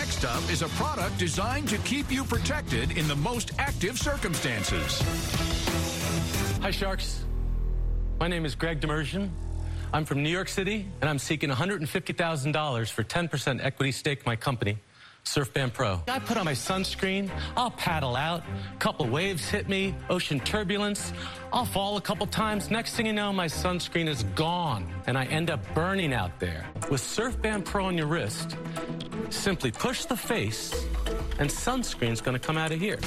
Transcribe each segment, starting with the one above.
Next up is a product designed to keep you protected in the most active circumstances. Hi, Sharks. My name is Greg Demersion. I'm from New York City, and I'm seeking $150,000 for 10% equity stake in my company, Surf Band Pro. I put on my sunscreen, I'll paddle out, a couple waves hit me, ocean turbulence, I'll fall a couple times. Next thing you know, my sunscreen is gone, and I end up burning out there. With Surf Band Pro on your wrist, simply push the face, and sunscreen's gonna come out of here.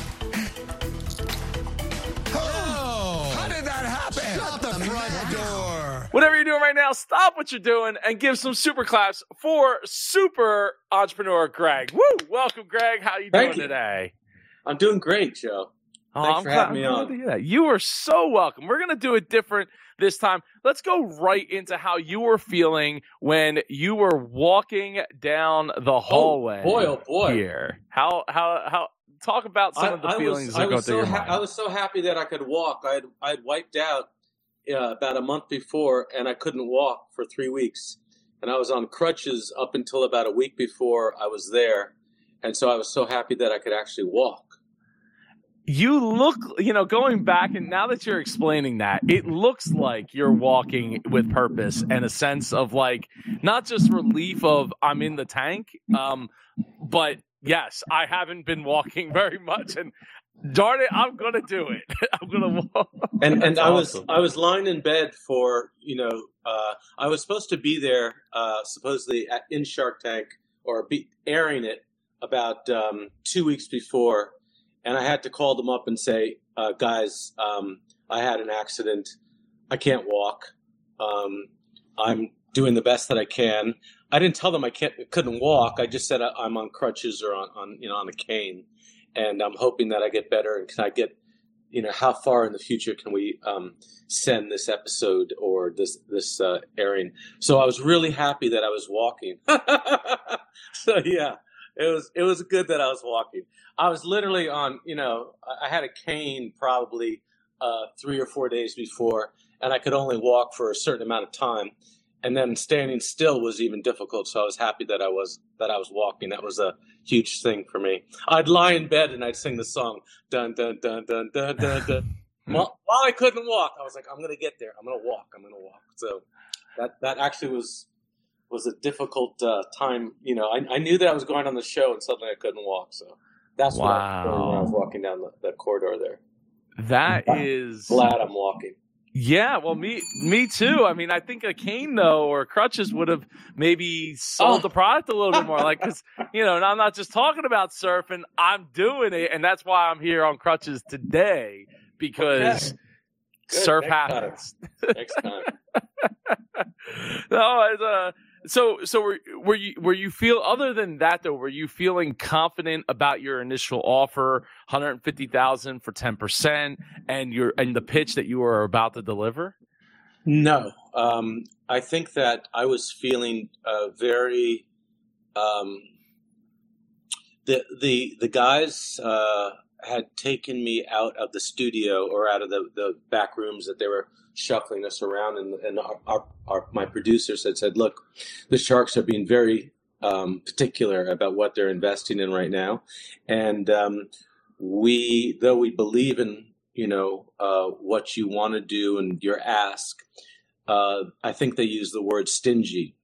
Oh! How did that happen? Shut the front door. Whatever you're doing right now, stop what you're doing and give some super claps for super entrepreneur Greg. Woo! Welcome, Greg. How you Thank doing you. today? I'm doing great, Joe. Oh, Thanks I'm for having me on. You are so welcome. We're going to do it different this time. Let's go right into how you were feeling when you were walking down the oh, hallway. boy, oh, boy. Here, how how how talk about some I, of the I feelings was, that I go was through so your ha- mind. I was so happy that I could walk. I had I had wiped out uh, about a month before, and I couldn't walk for three weeks, and I was on crutches up until about a week before I was there, and so I was so happy that I could actually walk. you look, you know, going back and now that you're explaining that, it looks like you're walking with purpose and a sense of like not just relief of I'm in the tank, um, but yes, I haven't been walking very much, and darn it, I'm gonna do it. I'm gonna walk. and and That's I was awesome. I was lying in bed for you know uh, I was supposed to be there uh, supposedly at, in Shark Tank or be airing it about um, two weeks before, and I had to call them up and say, uh, guys, um, I had an accident, I can't walk, um, I'm doing the best that I can. I didn't tell them I can't couldn't walk. I just said I- I'm on crutches or on, on you know on a cane, and I'm hoping that I get better. And can I get you know how far in the future can we um, send this episode or this this uh, airing. So i was really happy that i was walking. So yeah it was it was good that i was walking. I was literally on you know i had a cane probably uh, three or four days before and i could only walk for a certain amount of time and then standing still was even difficult so i was happy that i was that i was walking that was a huge thing for me i'd lie in bed and i'd sing the song dun dun dun dun dun dun dun. while, while I couldn't walk, I was like, I'm gonna get there. I'm gonna walk. I'm gonna walk. So that that actually was was a difficult uh, time. You know, I, I knew that I was going on the show, and suddenly I couldn't walk. So that's what I was when I was walking down the, that corridor there. That is Glad I'm walking. Yeah, well, me, me too. I mean, I think a cane though or crutches would have maybe sold Oh. the product a little bit more. Like, because you know, and I'm not just talking about surfing; I'm doing it, and that's why I'm here on crutches today because Good. surf Next time. happens. Next time. no, it's, uh, so so were, were you were you feel other than that though? Were you feeling confident about your initial offer, 150,000 for 10 percent, and your and the pitch that you were about to deliver? No, um, I think that I was feeling uh, very. Um, the the the guys uh, had taken me out of the studio or out of the, the back rooms that they were shuffling us around, and, and our, our, our my producers had said, "Look, the Sharks are being very um, particular about what they're investing in right now, and um, we, though we believe in you know uh, what you want to do and your ask." uh, I think they used the word stingy.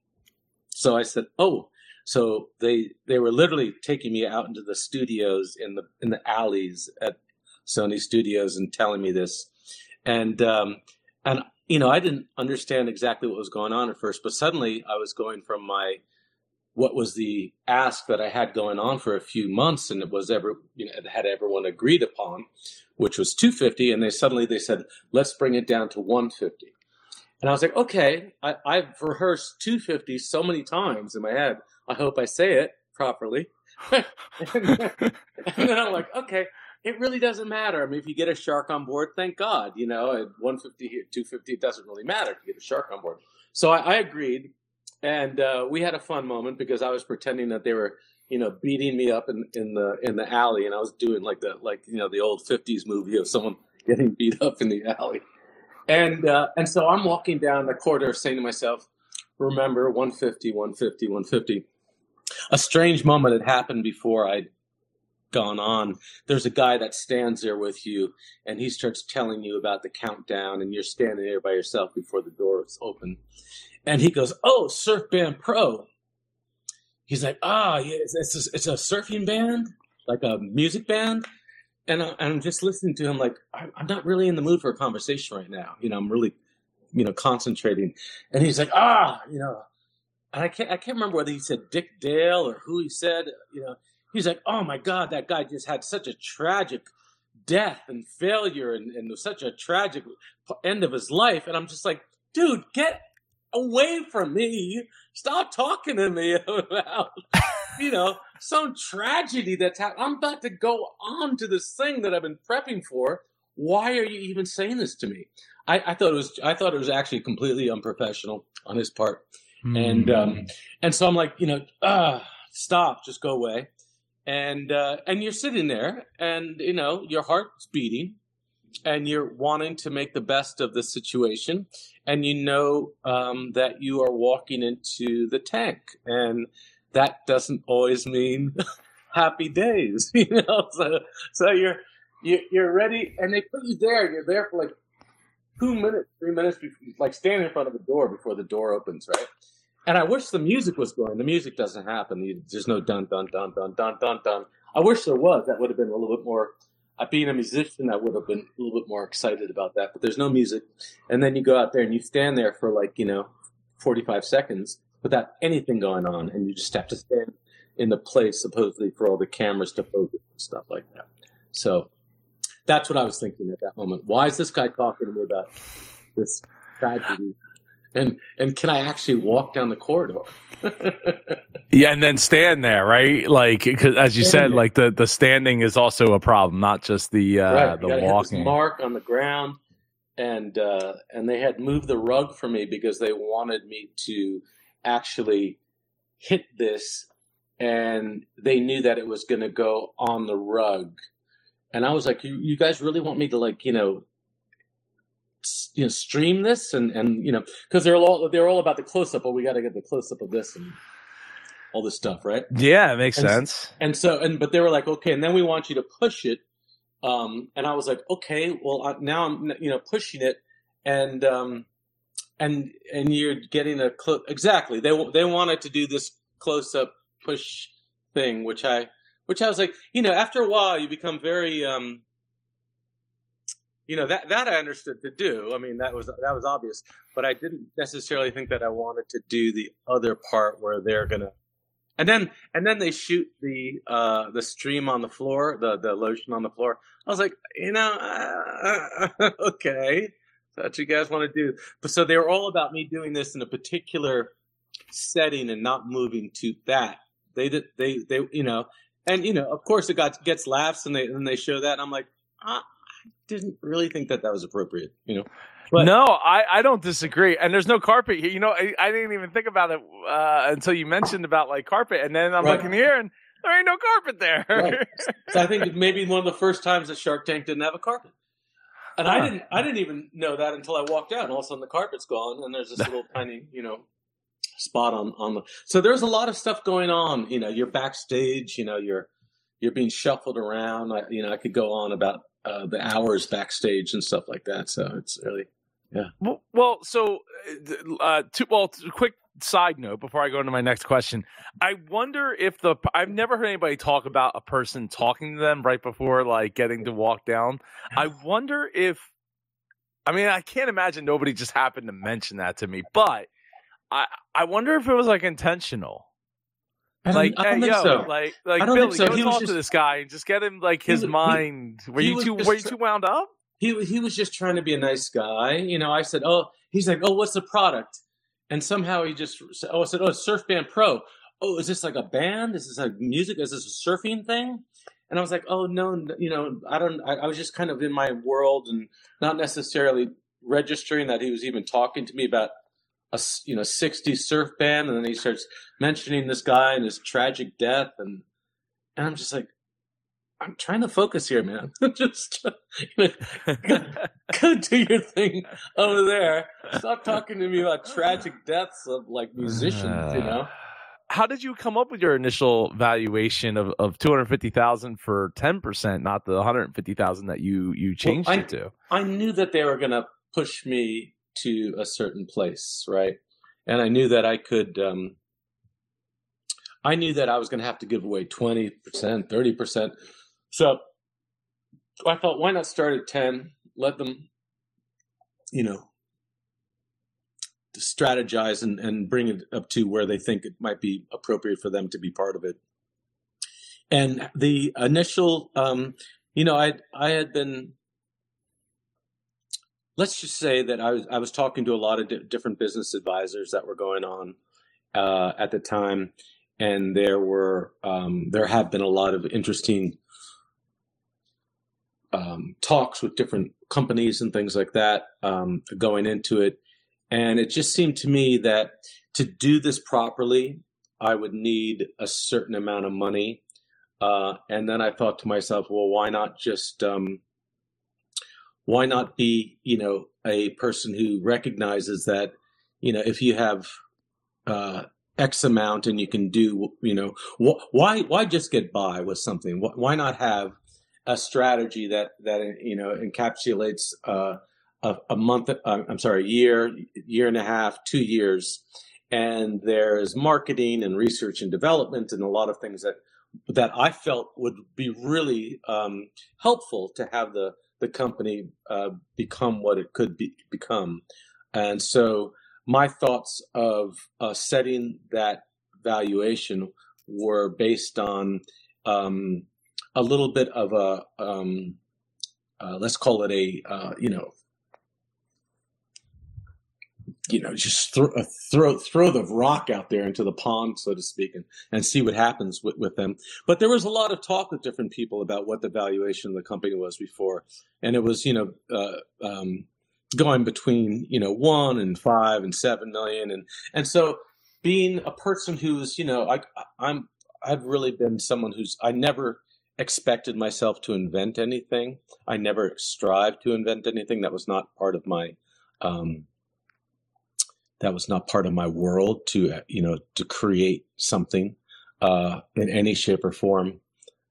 So I said, "Oh, so they they were literally taking me out into the studios in the in the alleys at Sony Studios and telling me this, and um, and you know I didn't understand exactly what was going on at first, but suddenly I was going from my what was the ask that I had going on for a few months, and it was ever you know had everyone agreed upon, which was two fifty, and they suddenly they said let's bring it down to one fifty. And I was like, okay, I, I've rehearsed 250 so many times in my head. I hope I say it properly. and then I'm like, okay, it really doesn't matter. I mean, if you get a shark on board, thank God. You know, at 150 here, 250, it doesn't really matter if you get a shark on board. So I, I agreed. And uh, we had a fun moment because I was pretending that they were, you know, beating me up in, in the in the alley, and I was doing like the like you know the old '50s movie of someone getting beat up in the alley. And uh, and so I'm walking down the corridor saying to myself, remember 150, 150, 150. a strange moment had happened before I'd gone on. There's a guy that stands there with you, and he starts telling you about the countdown, and you're standing there by yourself before the doors open, and he goes, "Oh, Surf Band Pro." He's like, "Ah, yeah, it's, it's, a, it's a surfing band, like a music band." And I, I'm just listening to him, like I'm I'm not really in the mood for a conversation right now. You know, I'm really, you know, concentrating. And he's like, "Ah, you know," and I can't I can't remember whether he said Dick Dale or who he said. You know, he's like, "Oh my God, that guy just had such a tragic death and failure and, and such a tragic end of his life." And I'm just like, "Dude, get away from me! Stop talking to me about you know some tragedy that's happened. I'm about to go on to this thing that I've been prepping for. Why are you even saying this to me?" I, I thought it was I thought it was actually completely unprofessional on his part. And um, and so I'm like, you know, ah, stop, just go away. And uh, and you're sitting there, and you know your heart's beating, and you're wanting to make the best of the situation, and you know um, that you are walking into the tank, and that doesn't always mean happy days, you know. So so you're you, you're ready, and they put you there. You're there for like two minutes, three minutes, before, like standing in front of the door before the door opens, right? And I wish the music was going. The music doesn't happen. There's no dun dun dun dun dun dun dun. I wish there was. That would have been a little bit more. Uh, being a musician, I would have been a little bit more excited about that. But there's no music, and then you go out there and you stand there for like you know, 45 seconds without anything going on, and you just have to stand in the place supposedly for all the cameras to focus and stuff like that. So that's what I was thinking at that moment. Why is this guy talking to me about this tragedy? And and can I actually walk down the corridor? Yeah, and then stand there, right? Like, 'cause as you said, like the the standing is also a problem, not just the uh, right, the you gotta this walking. mark on the ground, and uh, and they had moved the rug for me because they wanted me to actually hit this, and they knew that it was going to go on the rug, and I was like, you, you guys really want me to like you know. You know, stream this and and you know, because they're all they're all about the close up, but we got to get the close up of this and all this stuff, right? Yeah, it makes And- sense. And so, and but they were like, okay, and then we want you to push it. Um, and I was like, okay, well I, now I'm you know pushing it, and um, and and you're getting a clo- exactly. They they wanted to do this close up push thing, which I which I was like, you know, after a while you become very um, you know that that I understood to do. I mean, that was that was obvious, but I didn't necessarily think that I wanted to do the other part where they're gonna and then and then they shoot the uh the stream on the floor, the the lotion on the floor. I was like, you know, uh, okay, that's what you guys want to do. But so they were all about me doing this in a particular setting and not moving to that. They did they they you know, and you know, of course it got gets laughs and they and they show that. And I'm like, ah, didn't really think that that was appropriate. You know, But- no, I, I don't disagree. And there's no carpet here. You know, I, I didn't even think about it uh, until you mentioned about like carpet, and then I'm Right. looking here and there ain't no carpet there. Right. So I think it may be one of the first times that Shark Tank didn't have a carpet. And I didn't I didn't even know that until I walked out and all of a sudden the carpet's gone and there's this little tiny, you know, spot on on the so there's a lot of stuff going on. You know, you're backstage, you know, you're you're being shuffled around. I, you know, I could go on about uh, the hours backstage and stuff like that. So it's really Well, well, so uh, two, well, t- quick side note before I go into my next question. I wonder if the I've never heard anybody talk about a person talking to them right before like getting to walk down. I wonder if I mean I can't imagine nobody just happened to mention that to me, but I I wonder if it was like intentional. I don't, Like, I don't hey, think yo, so. like, like I don't Billy, think so. go He was talk to this guy and just get him like his he- mind. were he you too? just Were you too wound up? he he was just trying to be a nice guy. You know, I said, "Oh, he's like, oh, what's the product?" And somehow he just said, "Oh, I said, oh, Surf Band Pro. Oh, is this like a band? Is this like music? Is this a surfing thing?" And I was like, "Oh no, you know, I don't. I, I was just kind of in my world and not necessarily registering that he was even talking to me about a you know 60s surf band." And then he starts mentioning this guy and his tragic death, and and I'm just like. I'm trying to focus here, man. just you know, go do your thing over there. Stop talking to me about tragic deaths of like musicians, you know. how did you come up with your initial valuation of, of 250,000 for 10%, not the 150,000 that you, you changed well, I, it to? I knew that they were going to push me to a certain place, right? And I knew that I could, um, I knew that I was going to have to give away 20%, 30%. So I thought, why not start at 10, let them, you know, strategize and, and bring it up to where they think it might be appropriate for them to be part of it. And the initial, um, you know, I I had been, let's just say that I was I was talking to a lot of di- different business advisors that were going on uh, at the time, and there were um, there have been a lot of interesting um, talks with different companies and things like that um, going into it. And it just seemed to me that to do this properly, I would need a certain amount of money. Uh, and then I thought to myself, well, why not just, um, why not be, you know, a person who recognizes that, you know, if you have uh, X amount and you can do, you know, wh- why why just get by with something? Why not have a strategy that that you know encapsulates uh, a, a, month. Uh, I'm sorry, a year, year and a half, two years, and there's marketing and research and development and a lot of things that that I felt would be really um, helpful to have the the company uh, become what it could be, become. And so my thoughts of uh, setting that valuation were based on um, a little bit of a um, uh, let's call it a uh, you know you know just throw uh, throw throw the rock out there into the pond so to speak and, and see what happens with, with them but there was a lot of talk with different people about what the valuation of the company was before and it was you know uh, um, going between you know one and five and seven million and and so being a person who's you know I I'm I've really been someone who's I never expected myself to invent anything. I never strived to invent anything. That was not part of my um, that was not part of my world to you know to create something uh, in any shape or form.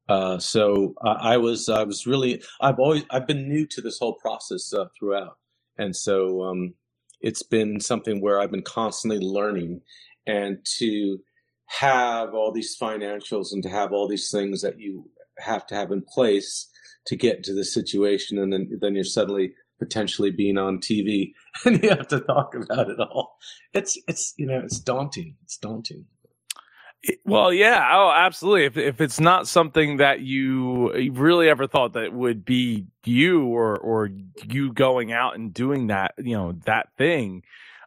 Uh, so uh, I was I was really I've always I've been new to this whole process uh, throughout, and so um, it's been something where I've been constantly learning, and to have all these financials and to have all these things that you have to have in place to get to the situation, and then then you're suddenly potentially being on TV and you have to talk about it all. It's it's you know it's daunting. It's daunting. Well, yeah, oh, absolutely. If if it's not something that you really ever thought that would be you or or you going out and doing that, you know, that thing,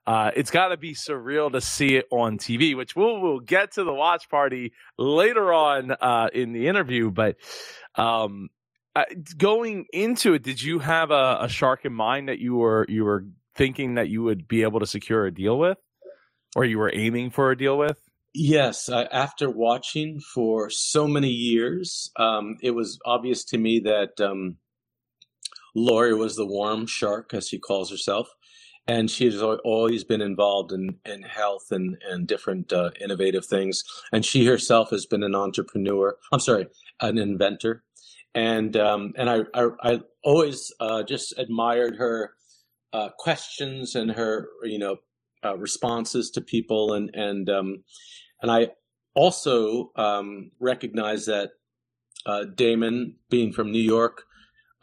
uh, it's got to be surreal to see it on TV, which we'll, we'll get to the watch party later on uh, in the interview. But um, uh, going into it, did you have a, a, shark in mind that you were you were thinking that you would be able to secure a deal with, or you were aiming for a deal with? Yes, after watching for so many years, um, it was obvious to me that um, Lori was the warm shark, as she calls herself and she has always been involved in, in health and, and different uh, innovative things. And she herself has been an entrepreneur. I'm sorry, an inventor. And um, and I, I, I always uh, just admired her uh, questions and her you know uh, responses to people and and um, and I also um, recognize that uh, Daymond, being from New York,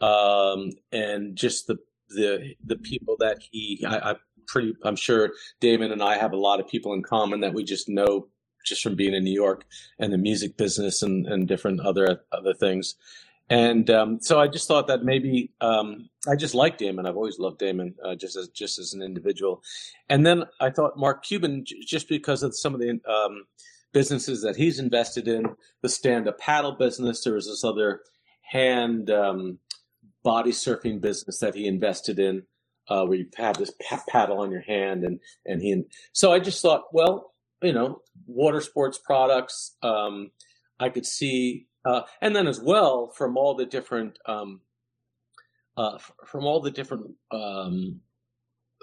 um, and just the the the people that he I, I pretty I'm sure Daymond and I have a lot of people in common that we just know just from being in New York and the music business and, and different other other things. And um, so I just thought that maybe um, I just like Daymond. I've always loved Daymond uh, just as just as an individual. And then I thought Mark Cuban, just because of some of the um, businesses that he's invested in, the stand-up paddle business. There was this other hand um, body surfing business that he invested in, uh, where you have this paddle on your hand, and and he. So I just thought, well, you know, water sports products. Um, I could see, uh, and then as well from all the different um, uh, from all the different um,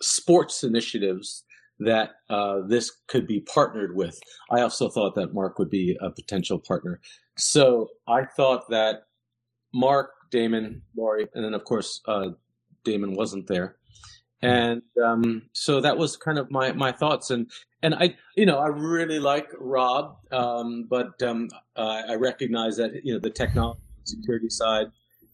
sports initiatives that uh, this could be partnered with. I also thought that Mark would be a potential partner. So I thought that Mark, Daymond, Lori, and then of course uh, Daymond wasn't there, and um, so that was kind of my my thoughts. And and I, you know, I really like Rob, um, but um, I recognize that you know the technology security side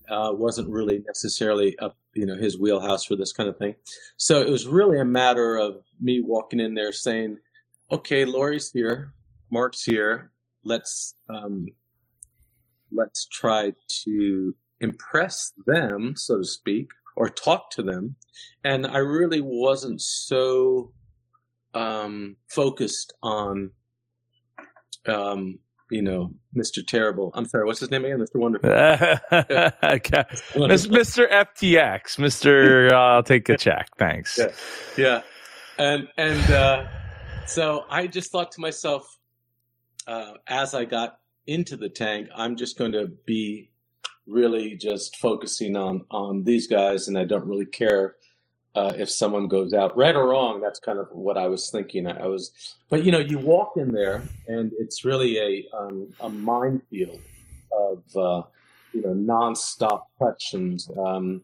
uh, wasn't really necessarily up, you know, his wheelhouse for this kind of thing. So it was really a matter of me walking in there saying, "Okay, Lori's here, Mark's here. Let's um, let's try to impress them, so to speak, or talk to them." And I really wasn't so um, focused on um, you know, Mr. Terrible. I'm sorry, what's his name again? Mr. Wonderful. Mr. FTX. Mr. I'll take a check. Thanks. Yeah. yeah. And and uh, so I just thought to myself, uh, as I got into the tank, I'm just going to be really just focusing on on these guys, and I don't really care uh, if someone goes out, right or wrong. That's kind of what I was thinking. I, was, but you know, you walk in there, and it's really a um, a minefield of uh, you know nonstop questions. Um,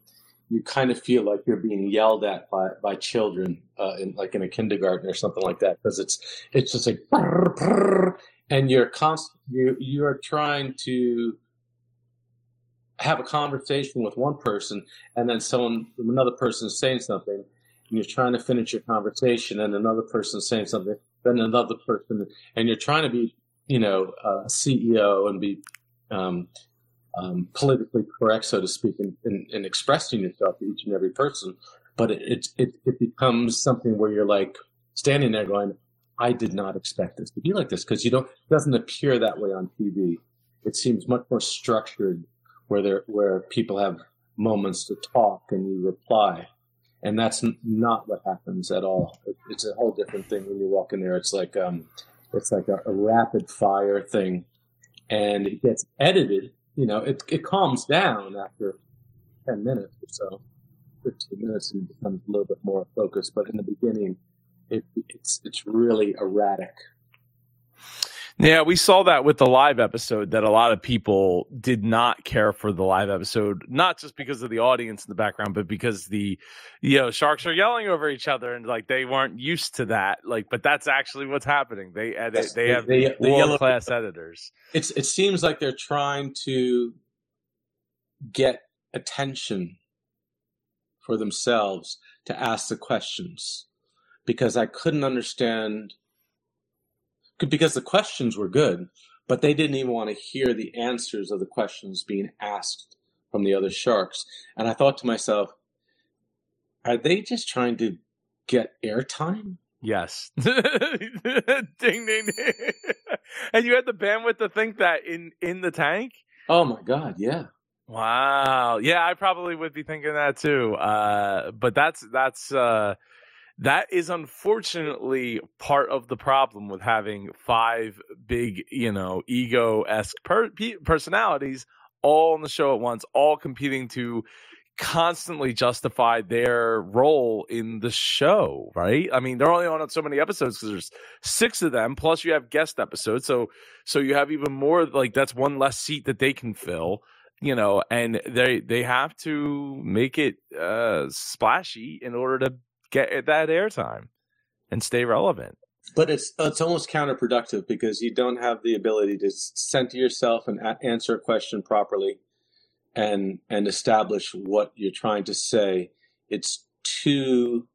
you kind of feel like you're being yelled at by by children, uh, in like in a kindergarten or something like that, because it's it's just like, and you're constant. You you're trying to have a conversation with one person and then someone another person is saying something and you're trying to finish your conversation and another person is saying something then another person and you're trying to be you know a ceo and be um, um, politically correct so to speak in, in, in, expressing yourself to each and every person. But it, it, it becomes something where you're like standing there going i did not expect this to be like this because you don't it doesn't appear that way on tv it seems much more structured where there where people have moments to talk and you reply. And that's not what happens at all. It, it's a whole different thing when you walk in there. It's like um it's like a, a rapid fire thing. And it gets edited you know it, it calms down after 10 minutes or so. 15 minutes and becomes a little bit more focused. But in the beginning it, it's it's really erratic yeah, we saw that with the live episode that a lot of people did not care for the live episode, not just because of the audience in the background, but because the you know sharks are yelling over each other and like they weren't used to that. Like, but that's actually what's happening. They edit, yes, they, they have they, they world class editors. It's it seems like they're trying to get attention for themselves to ask the questions because I couldn't understand because the questions were good, but they didn't even want to hear the answers of the questions being asked from the other sharks. And I thought to myself, are they just trying to get airtime? Yes. ding ding ding. and you had the bandwidth to think that in in the tank? Oh my god, yeah. Wow. Yeah, I probably would be thinking that too. Uh but that's that's uh that is unfortunately part of the problem with having five big, you know, ego esque per- personalities all on the show at once, all competing to constantly justify their role in the show, right? I mean, they're only on so many episodes because there's six of them, plus you have guest episodes. So, so you have even more, like, that's one less seat that they can fill you know and they they have to make it uh splashy in order to get that airtime and stay relevant. But it's it's almost counterproductive because you don't have the ability to center yourself and a- answer a question properly, and and establish what you're trying to say. It's too,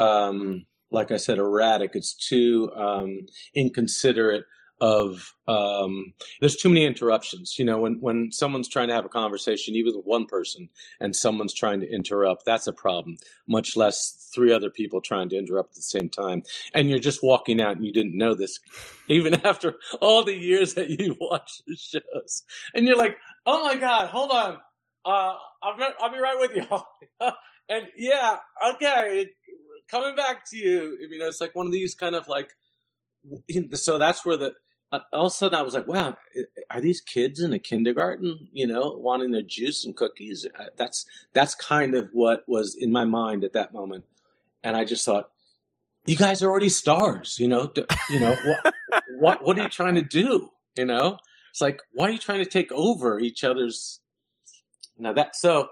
um, like I said, erratic. It's too um, inconsiderate of um, there's too many interruptions. You know, when when someone's trying to have a conversation, even with one person, and someone's trying to interrupt, that's a problem. Much less three other people trying to interrupt at the same time, and you're just walking out and you didn't know this, even after all the years that you watched the shows, and you're like, oh my god, hold on, uh, I'll, I'll be right with you. and yeah, okay, coming back to you. You know, it's like one of these kind of like so that's where the all of a sudden I was like, wow, are these kids in a kindergarten, you know, wanting their juice and cookies? That's that's kind of what was in my mind at that moment, and I just thought you guys are already stars, you know. You know what? what what are you trying to do? You know, it's like why are you trying to take over each other's? Now that so,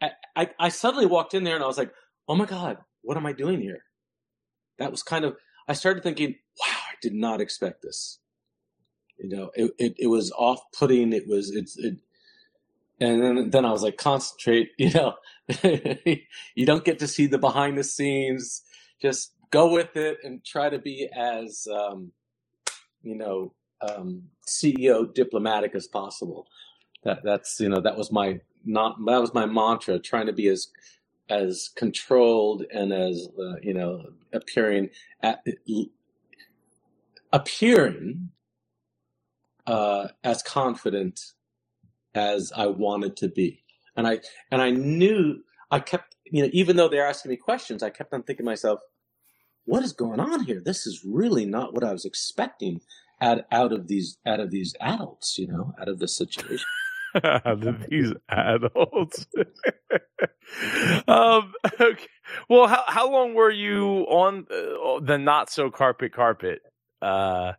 I, I I suddenly walked in there and I was like, oh my god, what am I doing here? That was kind of I started thinking, wow, I did not expect this. You know, it it, it was off putting. It was it's it, and then then I was like, concentrate. You know, you don't get to see the behind the scenes. Just go with it and try to be as um, you know um, CEO diplomatic as possible. That that's you know that was my not that was my mantra. Trying to be as as controlled and as uh, you know appearing at appearing uh, as confident as I wanted to be, and I and I knew I kept you know even though they're asking me questions, I kept on thinking to myself, what is going on here? This is really not what I was expecting out out of these out of these adults, you know, out of this situation. these adults. um, okay. Well, how how long were you on uh, the not so carpet carpet? Uh,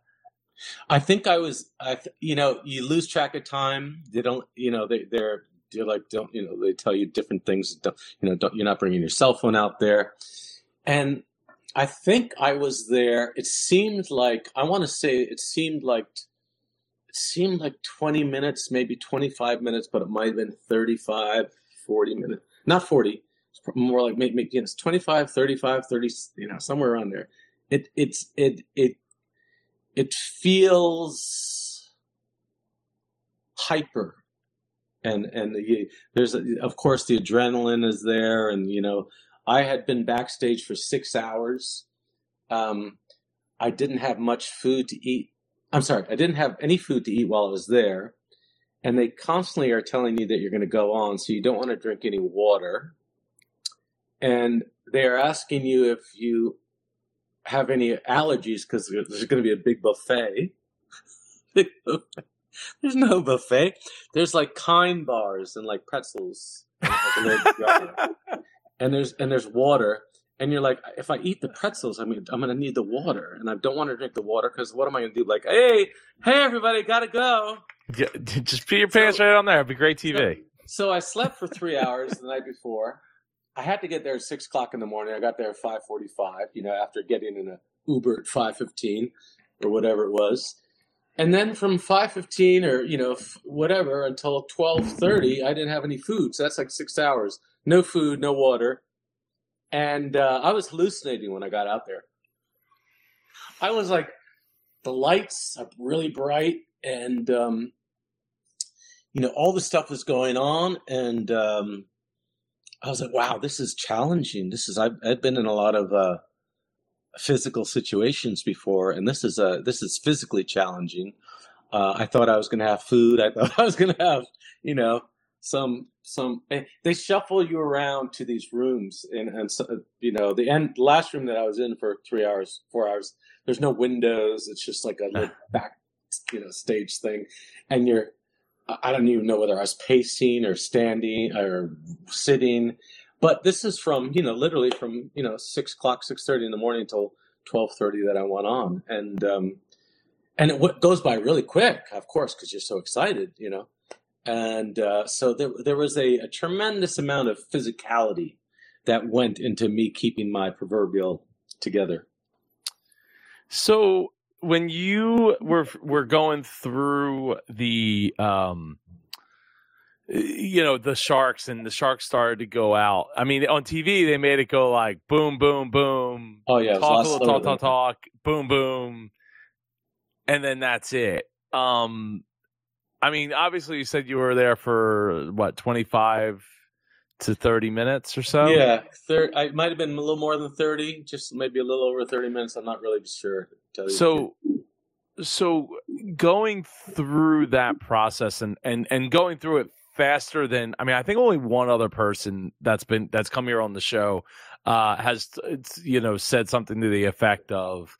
I think I was, I, you know, you lose track of time. They don't, you know, they, they're, they're like, don't, you know, they tell you different things. Don't, you know, don't, you're not bringing your cell phone out there. And I think I was there. It seemed like, I want to say it seemed like, it seemed like 20 minutes, maybe 25 minutes, but it might have been 35, 40 minutes. Not 40. more like maybe, you know, it's 25, 35, 30, you know, somewhere around there. It, it's, it, it, it feels hyper. And and the, there's of course the adrenaline is there. And you know i had been backstage for six hours. Um, i didn't have much food to eat. I'm sorry i didn't have any food to eat while i was there. And they constantly are telling you that you're going to go on so you don't want to drink any water. And they are asking you if you have any allergies because there's going to be a big buffet. there's no buffet. There's like kind bars and like pretzels, and there's and there's water. And you're like, if I eat the pretzels, I mean, I'm going to need the water, and I don't want to drink the water because what am I going to do? Like, hey, hey, everybody, gotta go. Yeah, just put your pants so, right on there. It'd be great TV. So, so I slept for three hours the night before, I had to get there at six o'clock in the morning. I got there at five forty-five. You know, after getting in a Uber at five fifteen or whatever it was, and then from five fifteen or you know whatever until twelve thirty, I didn't have any food. So that's like six hours. No food, no water, and uh, I was hallucinating when I got out there. I was like, the lights are really bright, and um, you know all the stuff was going on, and um, I was like, wow, this is challenging. This is I've, I've been in a lot of uh, physical situations before, and this is uh, this is physically challenging. Uh, I thought I was going to have food. I thought I was going to have, you know, some some. Eh, they shuffle you around to these rooms, and and so, you know, the end last room that I was in for three hours, four hours. There's no windows. It's just like a little back, you know, stage thing, and you're I don't even know whether I was pacing or standing or sitting, but this is from you know literally from you know six o'clock, six thirty in the morning until twelve thirty that I went on, and um, and it goes by really quick, of course, because you're so excited, you know, and uh, so there there was a, a tremendous amount of physicality that went into me keeping my proverbial together. So when you were were going through the um you know the sharks and the sharks started to go out i mean on tv they made it go like boom boom boom oh yeah talk a little talk talk talk boom boom and then that's it. Um i mean obviously you said you were there for what 25 to 30 minutes or so? Yeah thir- i might have been a little more than 30 just maybe a little over 30 minutes i'm not really sure. So so going through that process and and and going through it faster than I mean I think only one other person that's been that's come here on the show uh has you know said something to the effect of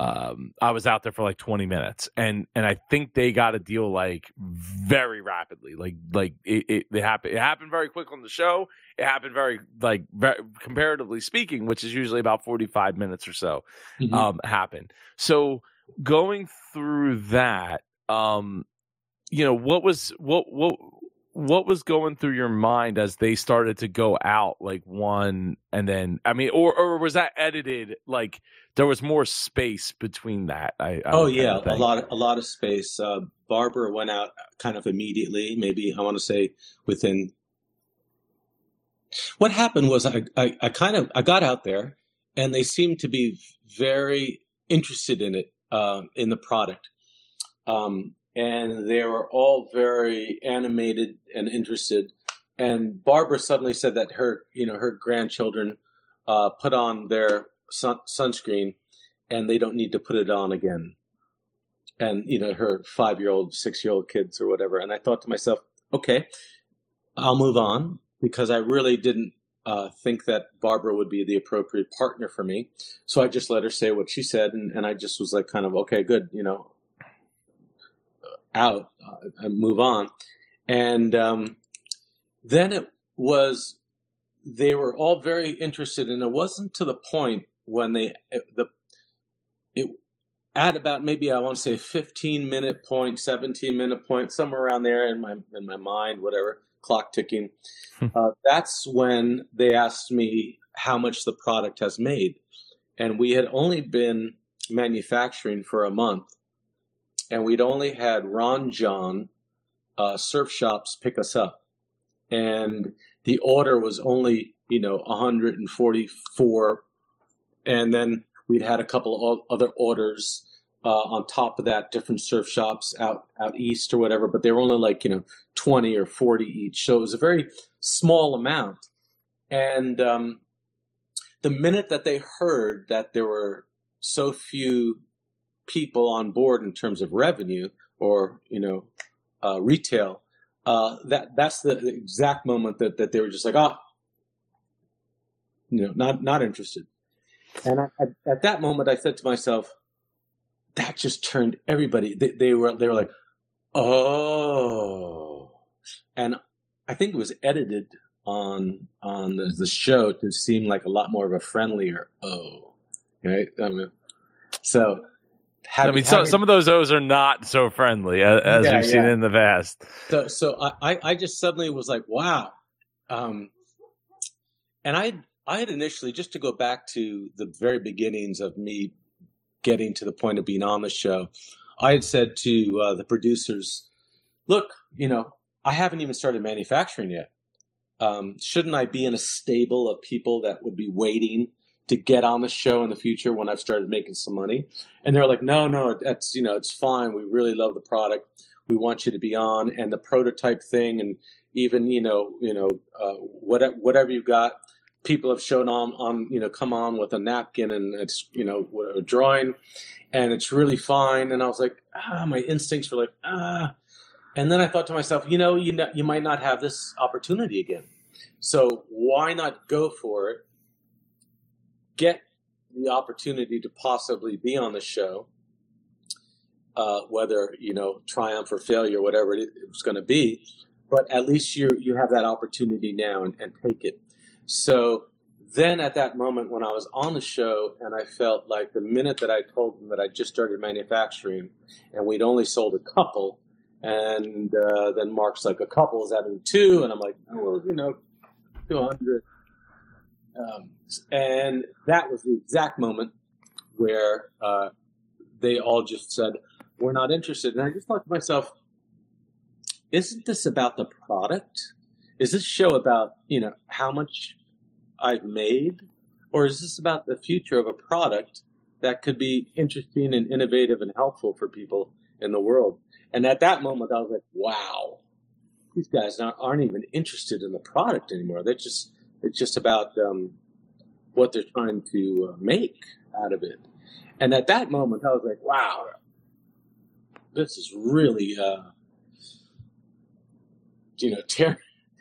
um, I was out there for like 20 minutes, and and I think they got a deal like very rapidly. Like like it it, it happened it happened very quick on the show. It happened very like very, comparatively speaking, which is usually about 45 minutes or so. Mhm. Um, happened. So going through that, um, you know, what was what what what was going through your mind as they started to go out like one and then I mean or or was that edited like there was more space between that I, I Oh would kinda yeah, a lot, a lot of space. Uh, Barbara went out kind of immediately. Maybe I want to say within. What happened was I, I, I kind of I got out there, and they seemed to be very interested in it, uh, in the product, um, and they were all very animated and interested. And Barbara suddenly said that her, you know, her grandchildren uh, put on their sun, sunscreen, and they don't need to put it on again. And you know her five year old six year old kids or whatever. And i thought to myself okay i'll move on because i really didn't uh, think that barbara would be the appropriate partner for me. So i just let her say what she said and, and i just was like kind of okay good you know out uh, and move on and um, then it was they were all very interested and it wasn't to the point when they the it at about maybe I want to say 15 minute point, 17 minute point, somewhere around there in my in my mind, whatever clock ticking. uh, that's when they asked me how much the product has made, and we had only been manufacturing for a month, and we'd only had Ron Jon uh, surf shops pick us up, and the order was only you know 144, and then we'd had a couple of other orders uh, on top of that, different surf shops out out east or whatever, but they were only like you know twenty or forty each, so it was a very small amount. And um, the minute that they heard that there were so few people on board in terms of revenue or you know uh, retail, uh, that that's the exact moment that, that they were just like, ah, you know, not not interested. And I, at, at that moment, I said to myself, that just turned everybody. They, they were they were like, oh, and I think it was edited on on the, the show to seem like a lot more of a friendlier oh, right? I mean, so I mean so, some of those O's are not so friendly as, as Yeah, we've seen in the past so so I, I I just suddenly was like, wow. Um, and I I had initially just to go back to the very beginnings of me getting to the point of being on the show, I had said to uh, the producers, "Look, you know, I haven't even started manufacturing yet. Um, shouldn't I be in a stable of people that would be waiting to get on the show in the future when I've started making some money?" And they're like, "No, no, that's you know, it's fine. We really love the product. We want you to be on, and the prototype thing, and even you know, you know, uh, whatever whatever you've got." People have shown on, on, you know, come on with a napkin and it's, you know, a drawing, and it's really fine. And I was like, ah, my instincts were like, ah. And then I thought to myself, you know, you know, you might not have this opportunity again. So why not go for it? Get the opportunity to possibly be on the show, uh, whether you know triumph or failure, whatever it was going to be. But at least you you have that opportunity now and, and take it. So then at that moment when I was on the show and I felt like the minute that I told them that I just started manufacturing and we'd only sold a couple, and uh, then Mark's like, a couple is having two, and I'm like, oh, well, you know, 200. Um, and that was the exact moment where uh, they all just said, we're not interested. And I just thought to myself, isn't this about the product? Is this show about, you know, how much I've made? Or is this about the future of a product that could be interesting and innovative and helpful for people in the world? And at that moment, I was like, wow, these guys aren't, aren't even interested in the product anymore. They're just, it's just about um, what they're trying to uh, make out of it. And at that moment, I was like, wow, this is really, uh, you know, tearing,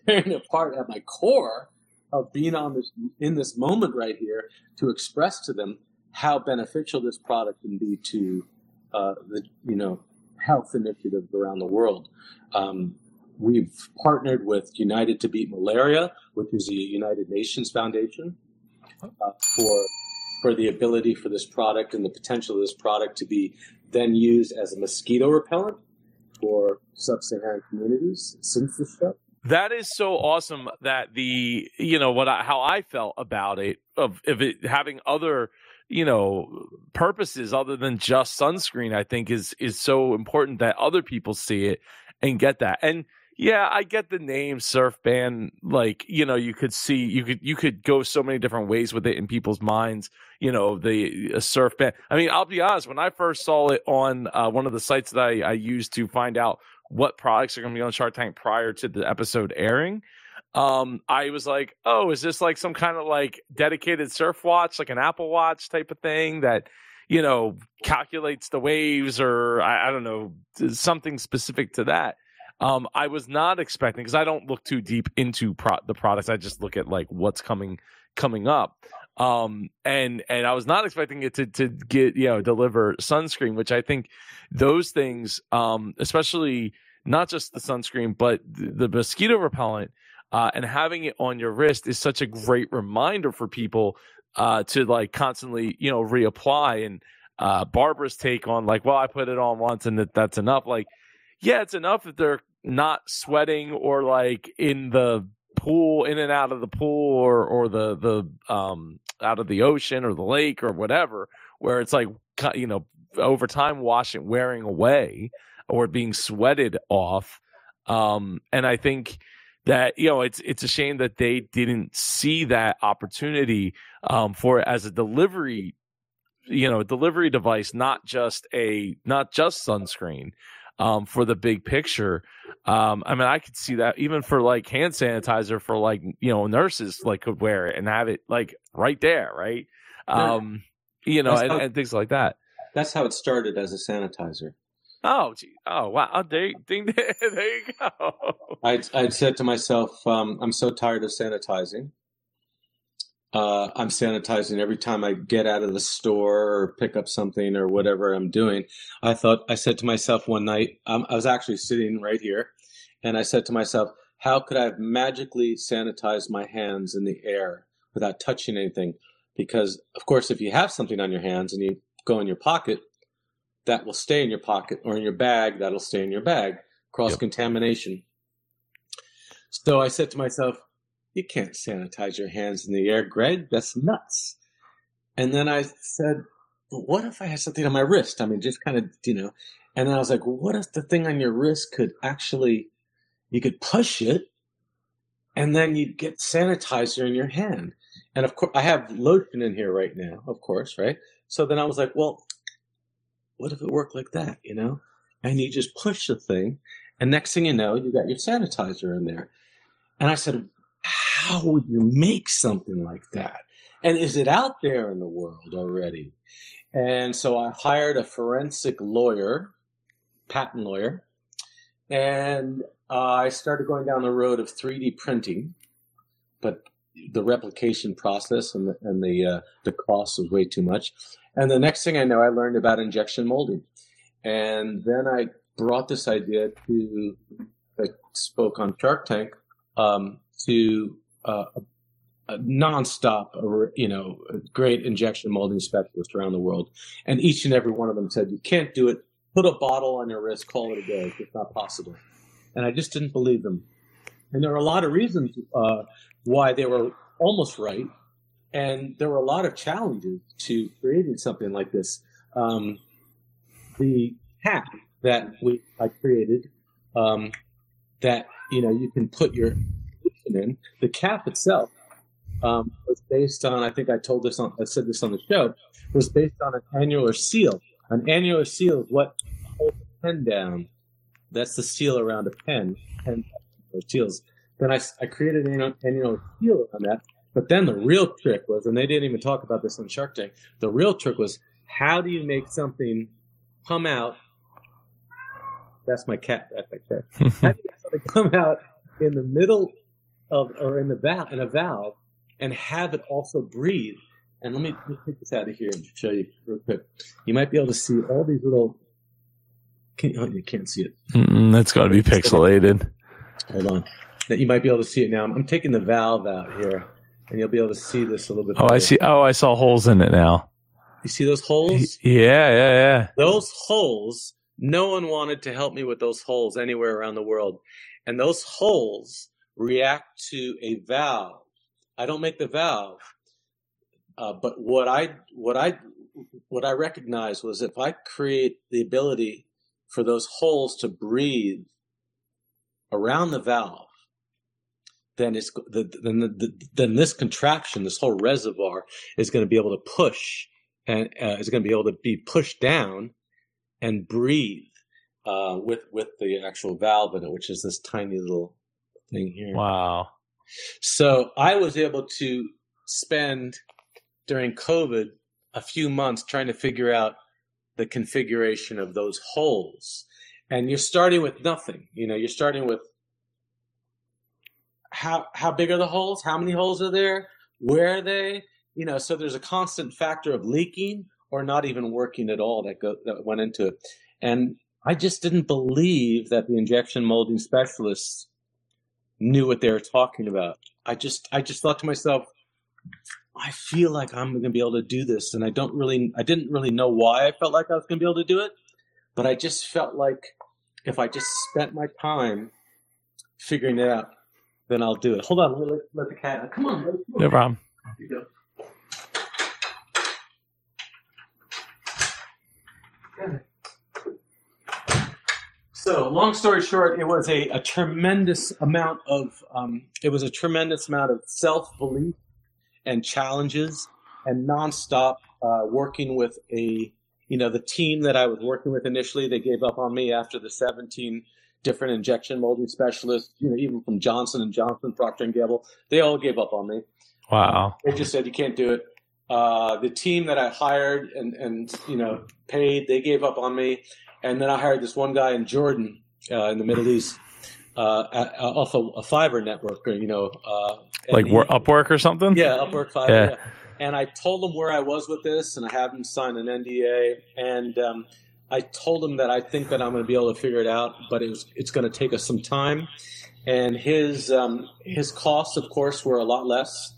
tearing apart at my core of being on this in this moment right here to express to them how beneficial this product can be to uh, the you know health initiatives around the world. Um, we've partnered with United to Beat Malaria, which is a United Nations foundation, uh, for for the ability for this product and the potential of this product to be then used as a mosquito repellent for sub-Saharan communities since the show. That is so awesome that the you know what I, how I felt about it of of it having other you know purposes other than just sunscreen I think is is so important that other people see it and get that and yeah I get the name surf band like you know you could see you could you could go so many different ways with it in people's minds you know the surf band I mean I'll be honest when I first saw it on uh, one of the sites that I, I used to find out what products are going to be on Shark Tank prior to the episode airing um, I was like, oh, is this like some kind of like dedicated surf watch, like an Apple Watch type of thing that, you know, calculates the waves or I, I don't know, something specific to that. Um, I was not expecting because I don't look too deep into pro- the products. I just look at like what's coming coming up. Um, and and I was not expecting it to to get you know deliver sunscreen, which I think those things, um, especially not just the sunscreen, but the, the mosquito repellent uh, and having it on your wrist is such a great reminder for people uh, to like constantly, you know, reapply. And uh, Barbara's take on like, well, I put it on once and that, that's enough. Like, yeah, it's enough if they're not sweating or like in the pool, in and out of the pool or or the the um out of the ocean or the lake or whatever, where it's like you know over time washing wearing away or being sweated off. Um, and I think that you know it's it's a shame that they didn't see that opportunity um, for as a delivery you know delivery device not just a not just sunscreen um, for the big picture um, i mean i could see that even for like hand sanitizer for like you know nurses like could wear it and have it like right there right um, you know and, how, and things like that that's how it started as a sanitizer Oh, gee. oh wow! Oh, there, there, there you go. I'd, I'd said to myself, um, I'm so tired of sanitizing. Uh, I'm sanitizing every time I get out of the store or pick up something or whatever I'm doing. I thought, I said to myself one night, um, I was actually sitting right here, and I said to myself, how could I have magically sanitized my hands in the air without touching anything? Because, of course, if you have something on your hands and you go in your pocket, that will stay in your pocket or in your bag that'll stay in your bag cross contamination yep. so i said to myself you can't sanitize your hands in the air greg that's nuts and then i said what if i had something on my wrist i mean just kind of you know and i was like what if the thing on your wrist could actually you could push it and then you'd get sanitizer in your hand and of course i have lotion in here right now of course right so then i was like well what if it worked like that, you know? And you just push the thing, and next thing you know, you got your sanitizer in there. And I said, how would you make something like that? And is it out there in the world already? And so I hired a forensic lawyer, patent lawyer, and uh, I started going down the road of 3D printing, but the replication process and the, and the uh, the cost was way too much. And the next thing I know, I learned about injection molding. And then I brought this idea to, I spoke on Shark Tank, um, to uh, a, nonstop, you know, great injection molding specialist around the world. And each and every one of them said, you can't do it. Put a bottle on your wrist, call it a day. It's not possible. And I just didn't believe them. And there are a lot of reasons uh, why they were almost right and there were a lot of challenges to creating something like this. Um, the cap that we I created, um, that you know you can put your in. The cap itself um, was based on. I think I told this on. I said this on the show. Was based on an annular seal. An annular seal is what holds a pen down. That's the seal around a pen. Pen seals. Then I, I created an annular seal on that but then the real trick was, and they didn't even talk about this on Shark Tank. The real trick was, how do you make something come out? That's my cat back there. how do you make something come out in the middle of, or in the valve, in a valve, and have it also breathe And let me, let me take this out of here and show you real quick. You might be able to see all these little. Can, oh, you can't see it. Mm, that's got to be pixelated. Hold on. That you might be able to see it now. I'm, I'm taking the valve out here, and you'll be able to see this a little bit. Oh, I see. Oh, I saw holes in it now. You see those holes? Yeah, yeah, yeah. Those holes. No one wanted to help me with those holes anywhere around the world, and those holes react to a valve. I don't make the valve, uh, but what I what I what I recognized was if I create the ability for those holes to breathe around the valve, then it's the, then the, the, then this contraption, this whole reservoir, is going to be able to push and uh, is going to be able to be pushed down and breathe uh, with with the actual valve in it, which is this tiny little thing here. Wow. So I was able to spend during COVID a few months trying to figure out the configuration of those holes. And you're starting with nothing. You know, you're starting with how how big are the holes? How many holes are there? Where are they? You know, so there's a constant factor of leaking or not even working at all that go, that went into it. And I just didn't believe that the injection molding specialists knew what they were talking about. I just I just thought to myself, I feel like I'm going to be able to do this, and I don't really I didn't really know why I felt like I was going to be able to do it, but I just felt like if I just spent my time figuring it out, then I'll do it. Hold on, let, let the cat. Come on, let, come on. No problem. Here you go. So, long story short, it was a, a tremendous amount of um, it was a tremendous amount of self belief and challenges and nonstop uh, working with a you know the team that I was working with initially. They gave up on me after the seventeen different injection molding specialists. You know, even from Johnson and Johnson, Procter and Gamble, they all gave up on me. Wow. They just said you can't do it. Uh, the team that I hired and and you know paid, they gave up on me. And then I hired this one guy in Jordan uh, in the Middle East, uh, at- uh, off a, a Fiverr network, or you know, uh, Like he- Upwork or something? yeah, Upwork Fiverr. Yeah. Yeah. And I told him where I was with this, and I have him sign an NDA. And um, I told him that I think that I'm going to be able to figure it out, but it was, it's going to take us some time. And his um, his costs, of course, were a lot less.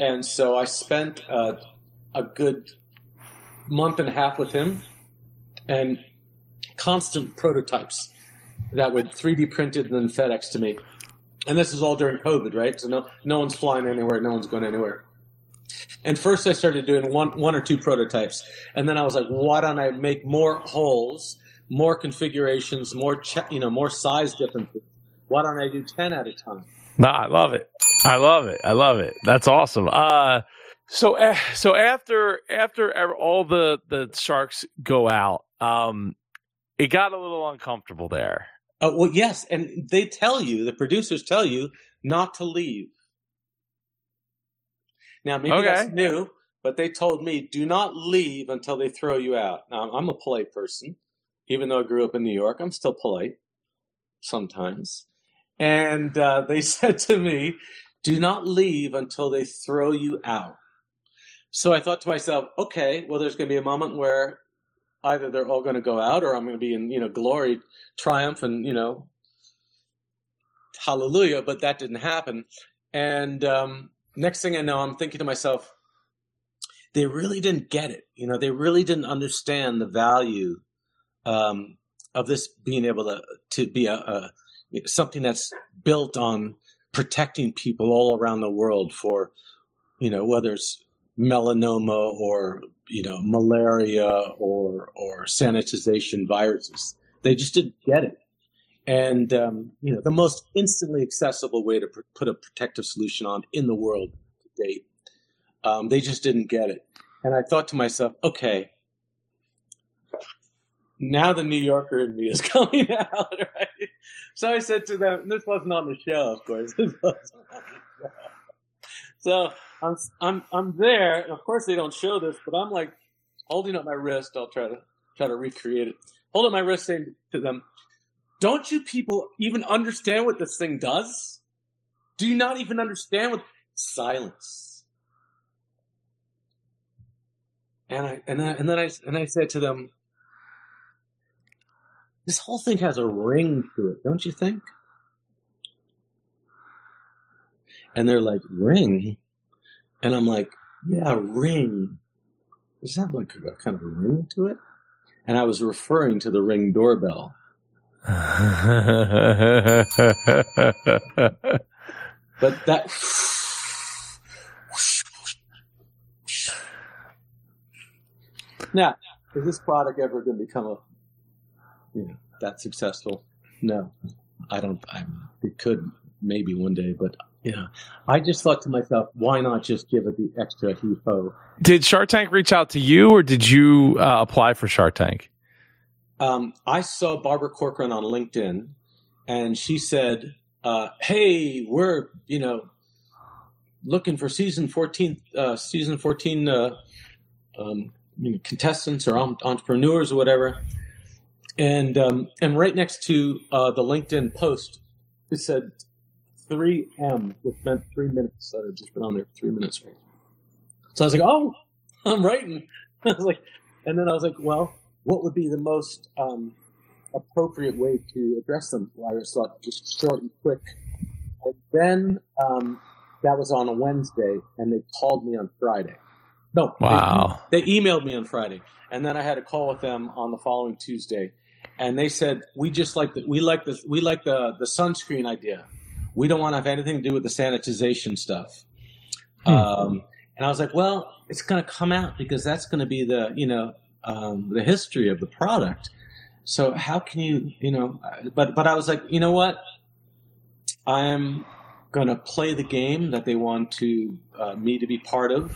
And so I spent uh, a good month and a half with him, and constant prototypes that would 3D printed and then FedEx to me. And this is all during COVID, right? So no, no one's flying anywhere, no one's going anywhere. And first, I started doing one, one or two prototypes, and then I was like, why don't I make more holes, more configurations, more you know, more size differences? Why don't I do ten at a time? No, I love it. I love it. I love it. That's awesome. Uh, so uh, so after after all the the sharks go out, um, it got a little uncomfortable there. Uh, well, yes, and they tell you, the producers tell you not to leave. Now, maybe that's Okay. new, but they told me do not leave until they throw you out. Now, I'm a polite person, even though I grew up in New York. I'm still polite sometimes, and uh, they said to me, "Do not leave until they throw you out." So I thought to myself, okay, well, there's going to be a moment where either they're all going to go out, or I'm going to be in you know glory, triumph, and you know hallelujah. But that didn't happen, and um, next thing I know, I'm thinking to myself, they really didn't get it. You know, they really didn't understand the value um, of this being able to to be a, a something that's built on protecting people all around the world for you know whether it's melanoma or you know malaria or or sanitization viruses. They just didn't get it. And um, you know the most instantly accessible way to pr- put a protective solution on in the world to date. Um, they just didn't get it. And I thought to myself, okay, now the New Yorker in me is coming out, right? So I said to them, this wasn't on the show, of course. This wasn't on the show. So I'm I'm I'm there, and of course they don't show this, but I'm like holding up my wrist. I'll try to try to recreate it. Hold up my wrist, saying to them, "Don't you people even understand what this thing does? Do you not even understand what silence?" and I and I, and then I and I said to them, "This whole thing has a ring to it, don't you think?" And they're like, "Ring," and I'm like, "Yeah, ring." Does that like a kind of a ring to it? And I was referring to the ring doorbell. But that now is this product ever going to become a you know that successful? No, I don't. I it could maybe one day, but yeah, I just thought to myself, why not just give it the extra heave ho? Did Shark Tank reach out to you, or did you uh, apply for Shark Tank? Um, I saw Barbara Corcoran on LinkedIn, and she said, uh, "Hey, we're you know looking for season fourteen, uh, season fourteen uh, um, you know, contestants or entrepreneurs or whatever." And um, and right next to uh, the LinkedIn post, it said 3M, which meant three minutes. That had just been on there for three minutes. So I was like, "Oh, I'm writing." I was like, and then I was like, "Well." what would be the most um, appropriate way to address them? Well, I just thought just short and quick. And then um, that was on a Wednesday, and they called me on Friday. No, wow. They, they, emailed me on Friday, and then I had a call with them on the following Tuesday, and they said we just like the, we like the we like the the sunscreen idea. We don't want to have anything to do with the sanitization stuff. Hmm. Um, and I was like, well, it's going to come out because that's going to be the you know um, the history of the product. So how can you, you know, but, but I was like, you know what? I'm going to play the game that they want to, uh, me to be part of.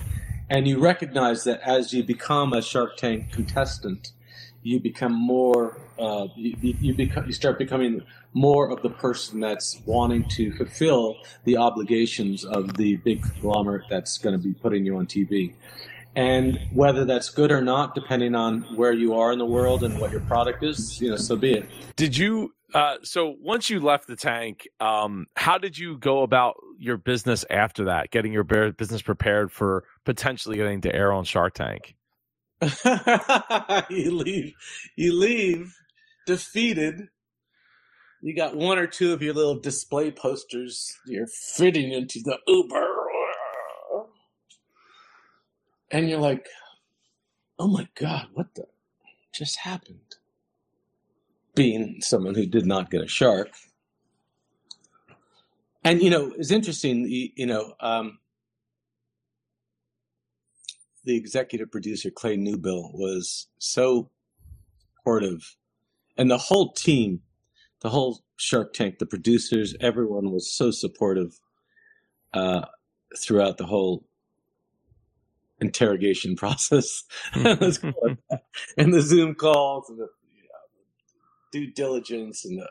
And you recognize that as you become a Shark Tank contestant, you become more, uh, you, you, become, you start becoming more of the person that's wanting to fulfill the obligations of the big conglomerate that's going to be putting you on TV. And whether that's good or not, depending on where you are in the world and what your product is, you know, so be it. Did you? Uh, so once you left the tank, um, how did you go about your business after that? Getting your business prepared for potentially getting to air on Shark Tank. you leave, you leave defeated. You got one or two of your little display posters. You're fitting into the Uber and you're like, oh my God, what the just happened? Being someone who did not get a shark. And, you know, it's interesting, you, know, um, the executive producer, Clay Newbill, was so supportive. And the whole team, the whole Shark Tank, the producers, everyone was so supportive uh, throughout the whole interrogation process. and the Zoom calls and the you know, due diligence and the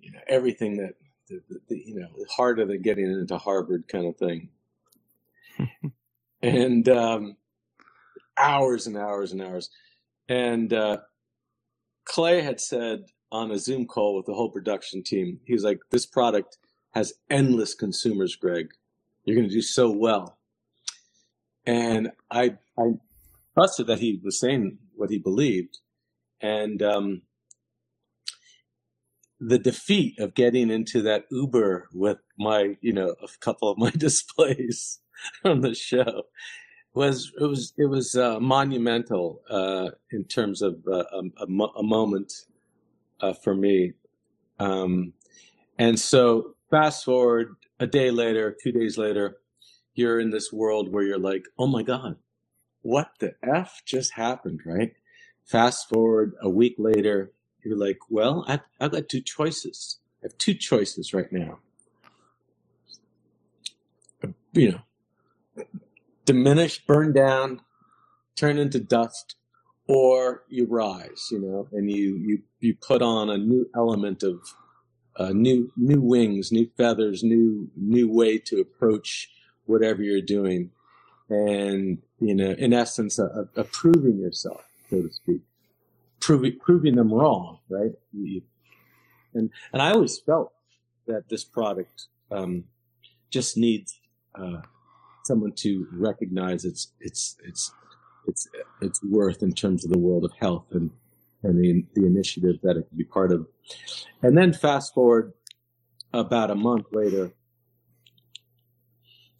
you know everything that the, the, the, you know harder than getting into Harvard kind of thing. and um, hours and hours and hours. And uh, Clay had said on a Zoom call with the whole production team, he was like, "This product has endless consumers, Greg. You're going to do so well." and I I trusted that he was saying what he believed, and um, the defeat of getting into that Uber with my you know a couple of my displays on the show was it was it was uh, monumental uh, in terms of uh, a, a, a, moment uh, for me, um, and so fast forward a day later, two days later, you're in this world where you're like, oh my God, what the F just happened, right? Fast forward a week later, you're like, well, I've, I've got two choices. I have two choices right now. You know, diminish, burn down, turn into dust, or you rise, you know, and you, you, you put on a new element of uh, new, new wings, new feathers, new, new way to approach whatever you're doing, and you know, in essence, approving yourself, so to speak, proving proving them wrong, right? You, And and I always felt that this product um, just needs uh, someone to recognize its its its its its worth in terms of the world of health and and the the initiative that it could be part of. And then fast forward about a month later,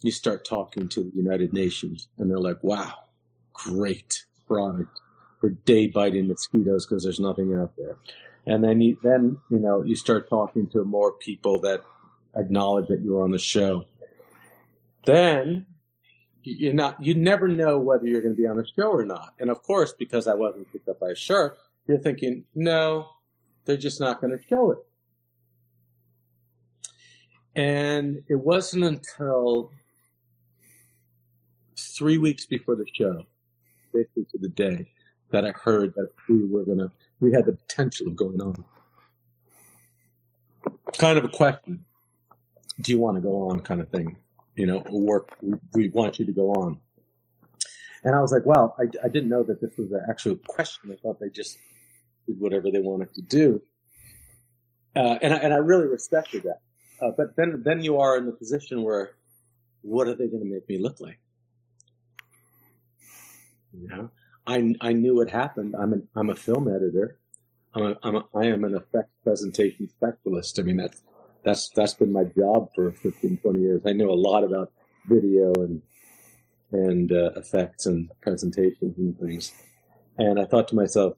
you start talking to the United Nations, and they're like, "Wow, great product for day biting mosquitoes because there's nothing out there." And then you then you know you start talking to more people that acknowledge that you're on the show. Then you're not you never know whether you're going to be on the show or not. And of course, because I wasn't picked up by a shark, you're thinking, no, they're just not going to show it. And it wasn't until three weeks before the show, basically to the day, that I heard that we were gonna, we had the potential of going on. Kind of a question. Do you want to go on kind of thing? You know, work, we, want you to go on. And I was like, well, I, I didn't know that this was an actual question. I thought they just did whatever they wanted to do. Uh, and, I, and I really respected that. Uh, but then, then you are in the position where, what are they going to make me look like? You know, I, I knew what happened. I'm an, I'm a film editor. I'm a, I'm a, I am an effect presentation specialist. I mean, that's, that's, that's been my job for 15, 20 years. I know a lot about video and, and uh, effects and presentations and things. And I thought to myself,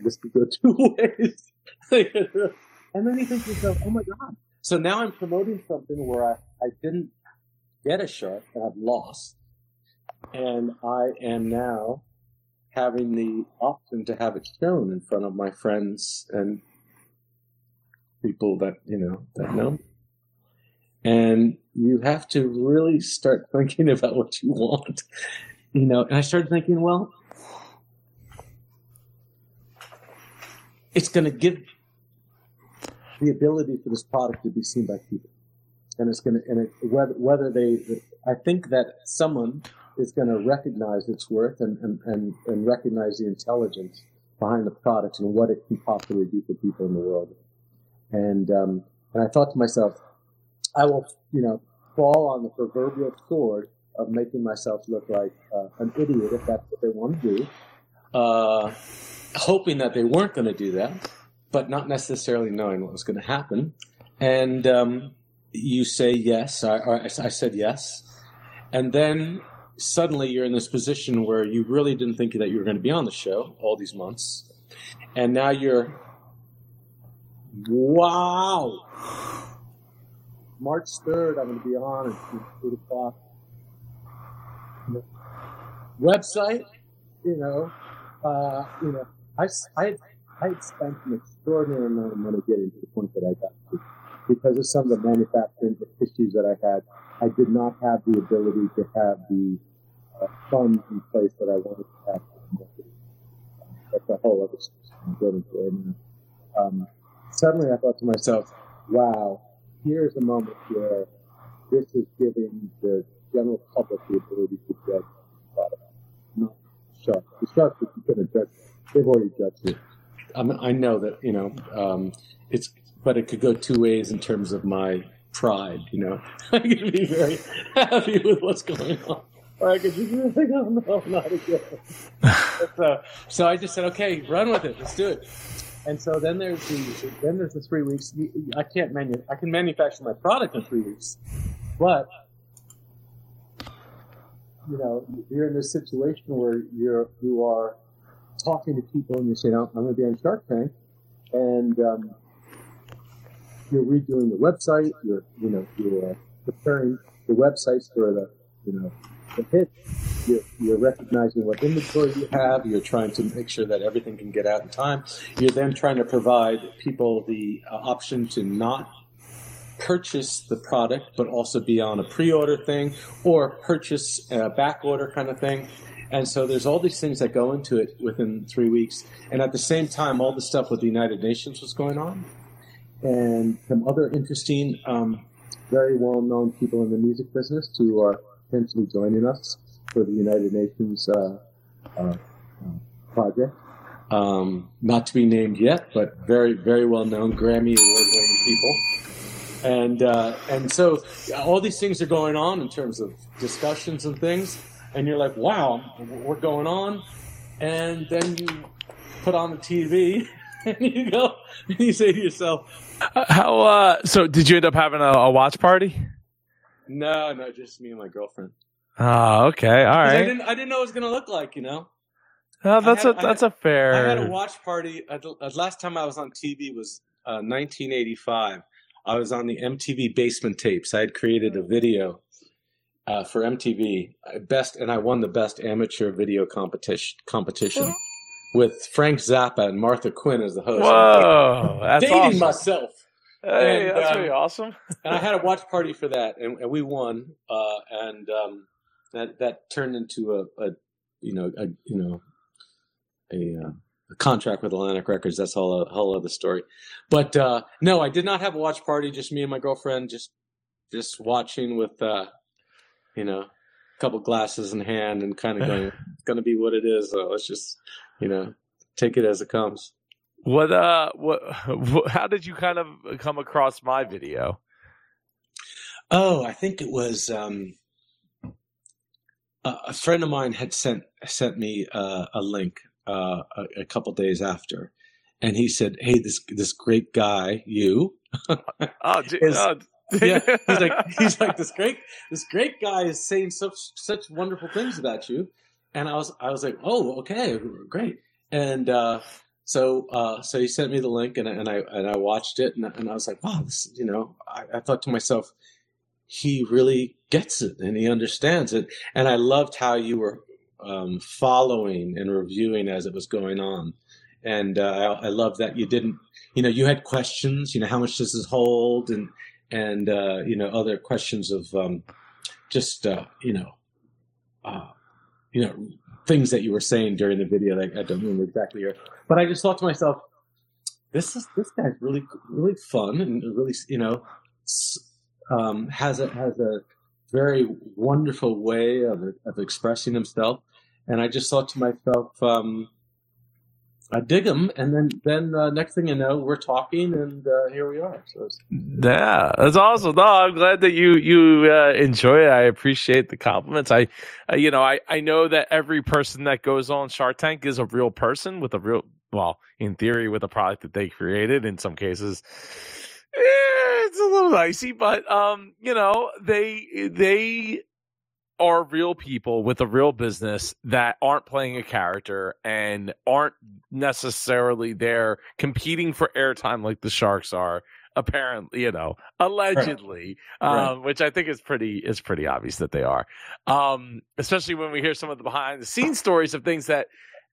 this could go two ways. and then you think to yourself, oh my God. So now I'm promoting something where I, I didn't get a shark and I've lost. And I am now having the option to have it shown in front of my friends and people that, you know, that know. And you have to really start thinking about what you want. You know, and I started thinking, well, it's going to give the ability for this product to be seen by people. And it's going to, and it, whether, whether they, I think that someone is going to recognize its worth and, and, and, and recognize the intelligence behind the product and what it can possibly do for people in the world. And, um, and I thought to myself, I will, you know, fall on the proverbial sword of making myself look like uh, an idiot if that's what they want to do. Uh, hoping that they weren't going to do that, but not necessarily knowing what was going to happen. And um, you say yes. I, said yes. And then suddenly you're in this position where you really didn't think that you were going to be on the show all these months. And now you're, wow. March 3rd, I'm going to be on at 8 o'clock. Website, you know, uh, you know, I, I, I had spent an extraordinary amount of money getting to the point that I got to. Because of some of the manufacturing issues that I had, I did not have the ability to have the uh, funds in place that I wanted to have. That's a whole other now. Um, suddenly I thought to myself, wow, here's a moment where this is giving the general public the ability to judge the product, not sharks. The sharks, you couldn't judge they've already judged it. I, mean, I know that you know um, it's, but it could go two ways in terms of my pride. You know, I could be very happy with what's going on, or I could just be like, oh no, not again. so, so I just said, okay, run with it, let's do it. And so then there's the then there's the three weeks. I can't manu- I can manufacture my product in three weeks, but you know you're in this situation where you're you are talking to people and you say, I'm going to be on Shark Tank, and um, you're redoing the website, you're, you know, you're preparing the websites for the, you know, the hit. You're, you're, recognizing what inventory you have. You're trying to make sure that everything can get out in time. You're then trying to provide people the uh, option to not purchase the product, but also be on a pre-order thing or purchase a back order kind of thing. And so there's all these things that go into it within three weeks. And at the same time, all the stuff with the United Nations was going on. And some other interesting, um, very well known people in the music business who are potentially joining us for the United Nations uh, uh, uh, project. Um, not to be named yet, but very, very well known Grammy award winning people. And, uh, and so all these things are going on in terms of discussions and things. and you're like, wow, we're going on, and then you put on the TV and you go and you say to yourself, How? Uh, so, did you end up having a, a watch party? no, no, just me and my girlfriend. Oh, okay, all right. I didn't, I didn't know what it was gonna look like, you know. Oh, that's had- a I that's a fair. I had a watch party. Uh, the uh, last time I was on TV was uh, 1985. I was on the MTV Basement Tapes. I had created a video uh, for MTV, uh, best, and I won the best amateur video competition competition with Frank Zappa and Martha Quinn as the host. Whoa, that's dating awesome. myself. Hey, And, that's um, pretty awesome. and I had a watch party for that, and, and we won. Uh, and um, that that turned into a, a you know a you know a, uh, a contract with Atlantic Records. That's all a whole other story. But uh, no, I did not have a watch party. Just me and my girlfriend, just just watching with uh, you know a couple glasses in hand and kind of going, it's going to be what it is. So let's just you know take it as it comes. What uh, what, what? How did you kind of come across my video? Oh, I think it was um, a, a friend of mine had sent sent me uh, a link uh, a, a couple days after, and he said, "Hey, this this great guy, you, Oh, Is- oh, yeah." He's like, he's like this great this great guy is saying such such wonderful things about you, and I was I was like, "Oh, okay, great," and. uh so, uh, so he sent me the link, and, I- and I and I watched it, and, and I was like, "Wow, this, you know." I, I thought to myself, he really gets it and he understands it. And I loved how you were um, following and reviewing as it was going on. And uh, I, I love that you didn't, you know, you had questions, you know, how much does this hold? And, and, uh, you know, other questions of um, just, uh, you know, uh, you know, things that you were saying during the video. Like, I don't remember exactly here, but I just thought to myself, this is, this guy's really, really fun and really, you know, um, has a has a very wonderful way of of expressing himself, and I just thought to myself, um, I dig him. And then then uh, next thing you know, we're talking, and uh, here we are. So Yeah, that's awesome. No, I'm glad that you you uh, enjoy it. I appreciate the compliments. I, you know, I I know that every person that goes on Shark Tank is a real person with a real, well, in theory, with a product that they created. In some cases, it's a little dicey, but um, you know, they they are real people with a real business that aren't playing a character and aren't necessarily there competing for airtime like the sharks are apparently you know allegedly Right. um which i think is pretty is pretty obvious that they are um especially when we hear some of the behind the scenes stories of things that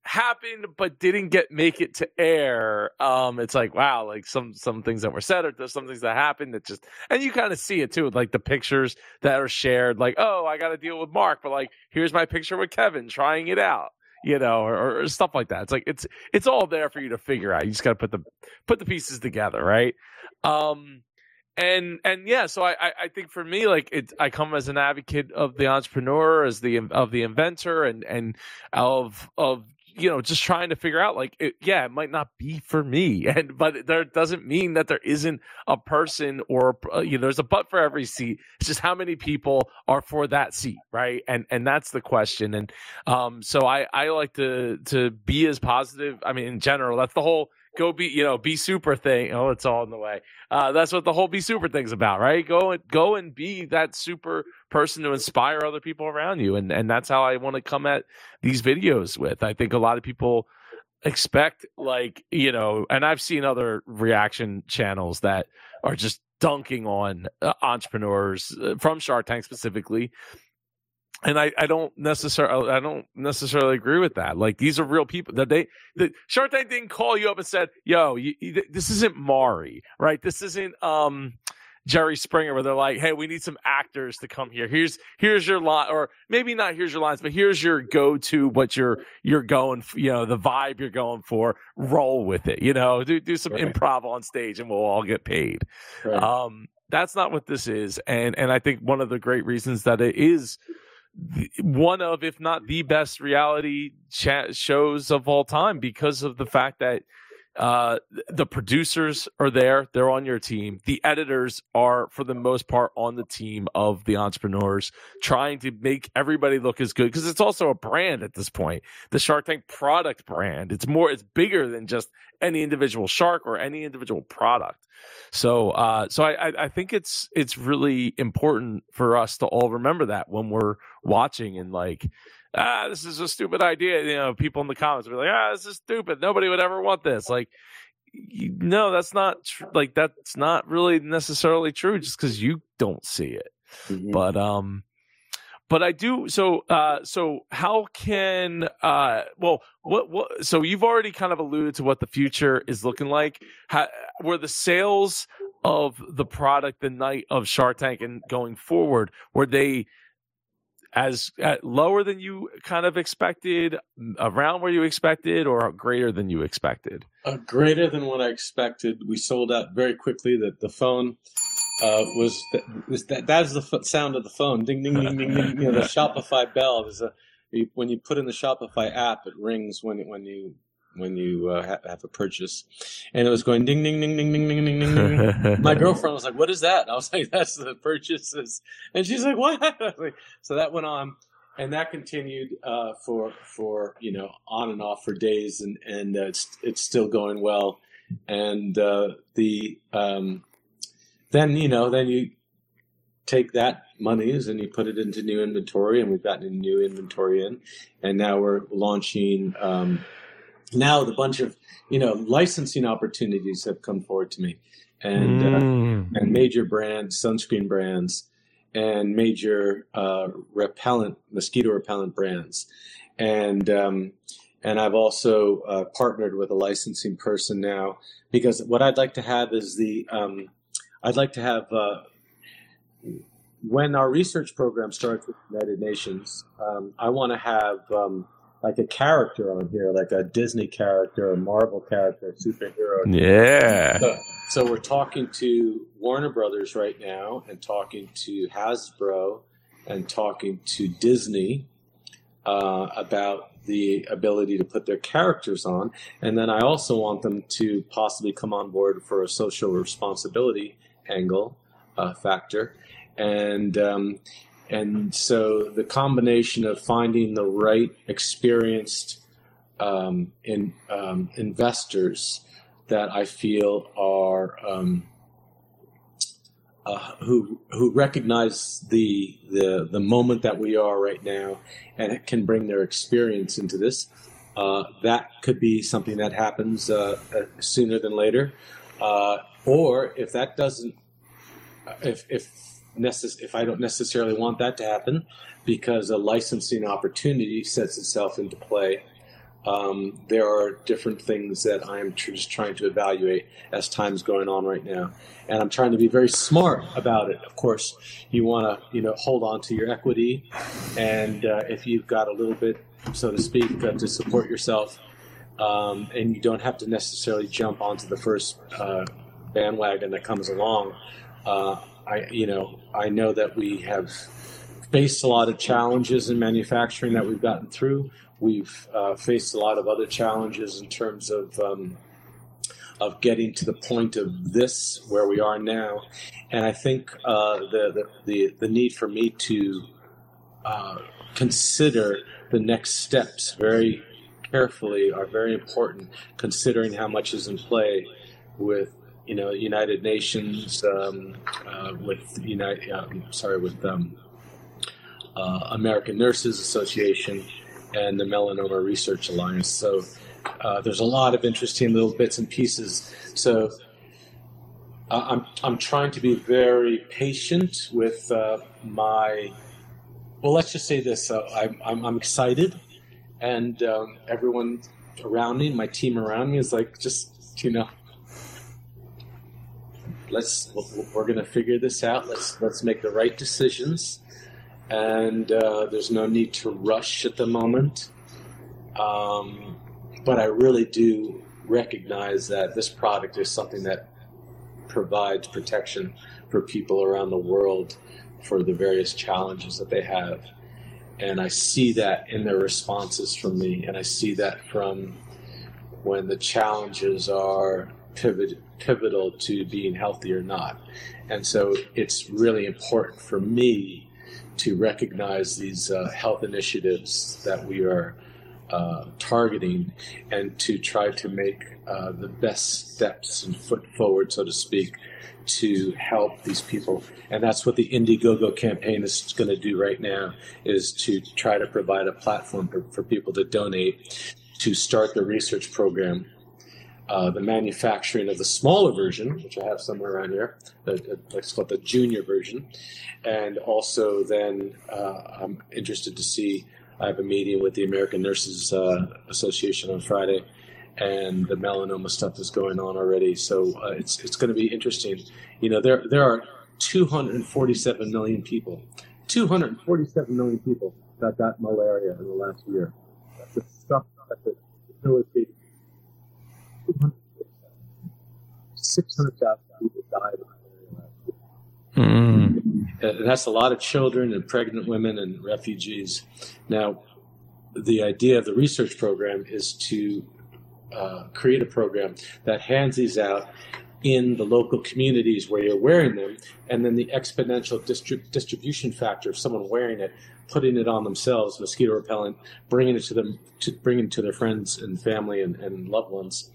happened but didn't get make it to air. Um it's like wow like some some things that were said or there's some things that happened that just and you kind of see it too like the pictures that are shared like oh i got to deal with mark but like here's my picture with kevin trying it out you know or, or stuff like that. It's like it's it's all there for you to figure out. You just got to put the put the pieces together right? Um and and yeah so I, I i think for me like it i come as an advocate of the entrepreneur as the of the inventor and and of of you know just trying to figure out like it, yeah it might not be for me. And but there doesn't mean that there isn't a person or uh, you know there's a butt for every seat. It's just how many people are for that seat right? And and that's the question. And um so i i like to to be as positive i mean in general that's the whole go be you know be super thing oh it's all in the way. Uh that's what the whole be super thing's about right? Go and go and be that super person to inspire other people around you and and that's how i want to come at these videos with. I think a lot of people expect like you know and i've seen other reaction channels that are just dunking on uh, entrepreneurs uh, from shark tank specifically and I, I don't necessarily I don't necessarily agree with that. Like these are real people that they the Shark Tank didn't call you up and said, "Yo, you, you, this isn't Maury, right? This isn't um Jerry Springer where they're like, "Hey, we need some actors to come here. Here's here's your line, or maybe not here's your lines, but here's your go to what you're you're going, f- you know, the vibe you're going for. Roll with it, you know, do do some Right. improv on stage, and we'll all get paid." right. Um, that's not what this is, and and I think one of the great reasons that it is one of, if not the best reality shows of all time, because of the fact that uh, the producers are there; they're on your team. The editors are, for the most part, on the team of the entrepreneurs, trying to make everybody look as good because it's also a brand at this point. The Shark Tank product brand. It's more. It's bigger than just any individual shark or any individual product. So, uh, so I, I think it's it's really important for us to all remember that when we're watching and like ah, this is a stupid idea. You know, people in the comments will be like, ah, this is stupid. Nobody would ever want this. Like, you, no, that's not tr- like that's not really necessarily true just because you don't see it. Mm-hmm. But um, but I do. So uh, so how can uh, well, what what? So you've already kind of alluded to what the future is looking like. How, were the sales of the product the night of Shark Tank and going forward were they as uh, lower than you kind of expected, around where you expected, or greater than you expected? Uh, greater than what I expected. We sold out very quickly. That the phone uh, was, was that that is the f- sound of the phone, ding ding ding ding ding. You know the Shopify bell. There's a when you put in the Shopify app, it rings when when you when you uh, have a purchase. And it was going ding, ding, ding, ding, ding, ding, ding, ding. My girlfriend was like, "What is that?" And I was like, "That's the purchases." And she's like, "What?" So that went on, and that continued uh, for for you know on and off for days, and and uh, it's it's still going well. And uh, the um, then you know then you take that monies and you put it into new inventory and we've gotten a new inventory in and now we're launching um, now the bunch of you know licensing opportunities have come forward to me, and uh, mm. uh, and major brands, sunscreen brands, and major uh, repellent mosquito repellent brands, and um, and I've also uh, partnered with a licensing person now because what I'd like to have is the um, I'd like to have uh, when our research program starts with United Nations, um, I want to have um, like a character on here, like a Disney character, a Marvel character, a superhero. Yeah. So, so, we're talking to Warner Brothers right now, and talking to Hasbro, and talking to Disney uh, about the ability to put their characters on, and then I also want them to possibly come on board for a social responsibility angle uh, factor, and um, and so the combination of finding the right experienced um, in, um, investors that I feel are um, uh, who who recognize the the the moment that we are right now and can bring their experience into this. Uh, that could be something that happens uh, uh sooner than later, uh, or if that doesn't, if if necess- if I don't necessarily want that to happen, because a licensing opportunity sets itself into play. Um, there are different things that I'm just trying to evaluate as time's going on right now, and I'm trying to be very smart about it. Of course, you want to you know hold on to your equity, and uh, if you've got a little bit, so to speak, uh, to support yourself, um, and you don't have to necessarily jump onto the first uh, bandwagon that comes along. I, you know, I know that we have faced a lot of challenges in manufacturing that we've gotten through. We've uh, faced a lot of other challenges in terms of um, of getting to the point of this where we are now, and I think uh, the, the, the the need for me to uh, consider the next steps very carefully are very important, considering how much is in play with you know, United Nations um, uh, with United, uh, sorry, with um, uh, American Nurses Association and the Melanoma Research Alliance. So uh, there's a lot of interesting little bits and pieces. So I'm I'm trying to be very patient with uh, my. Well, let's just say this: I'm, I'm, I'm excited, and um, everyone around me, my team around me, is like, just you know, let's we're going to figure this out. Let's let's make the right decisions, and uh, there's no need to rush at the moment. Um, but I really do recognize that this product is something that provides protection for people around the world for the various challenges that they have. And I see that in their responses from me, and I see that from when the challenges are pivot, pivotal to being healthy or not. And so it's really important for me to recognize these uh, health initiatives that we are uh, targeting and to try to make uh, the best steps and foot forward, so to speak, to help these people. And that's what the Indiegogo campaign is going to do right now, is to try to provide a platform for, for people to donate to start the research program. Uh, the manufacturing of the smaller version, which I have somewhere around here, the, let's call it the junior version, and also then uh, I'm interested to see. I have a meeting with the American Nurses uh, Association on Friday, and the melanoma stuff is going on already. So uh, it's it's going to be interesting. You know, there there are 247 million people, 247 million people that got malaria in the last year. That's the stuff that the. 600,000 people died. Mm. And that's a lot of children and pregnant women and refugees. Now, the idea of the research program is to uh, create a program that hands these out in the local communities where you're wearing them, and then the exponential distri- distribution factor of someone wearing it, putting it on themselves, mosquito repellent, bringing it to them, to bringing it to their friends and family and, and loved ones.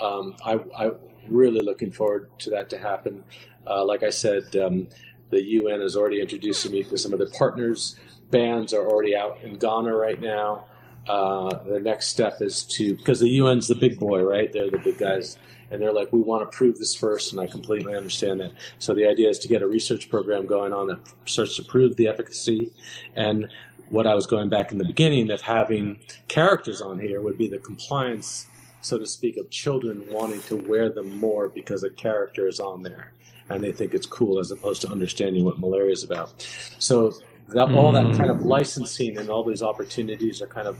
Um, I, am really looking forward to that to happen. Uh, like I said, um, the UN is already introducing me to some of their partners. Bands are already out in Ghana right now. Uh, the next step is to because the UN's the big boy, right? They're the big guys, and they're like, we want to prove this first, and I completely understand that. So the idea is to get a research program going on that starts to prove the efficacy, and what I was going back in the beginning of having characters on here would be the compliance, so to speak, of children wanting to wear them more because a character is on there and they think it's cool as opposed to understanding what malaria is about. So that, all that kind of licensing and all these opportunities are kind of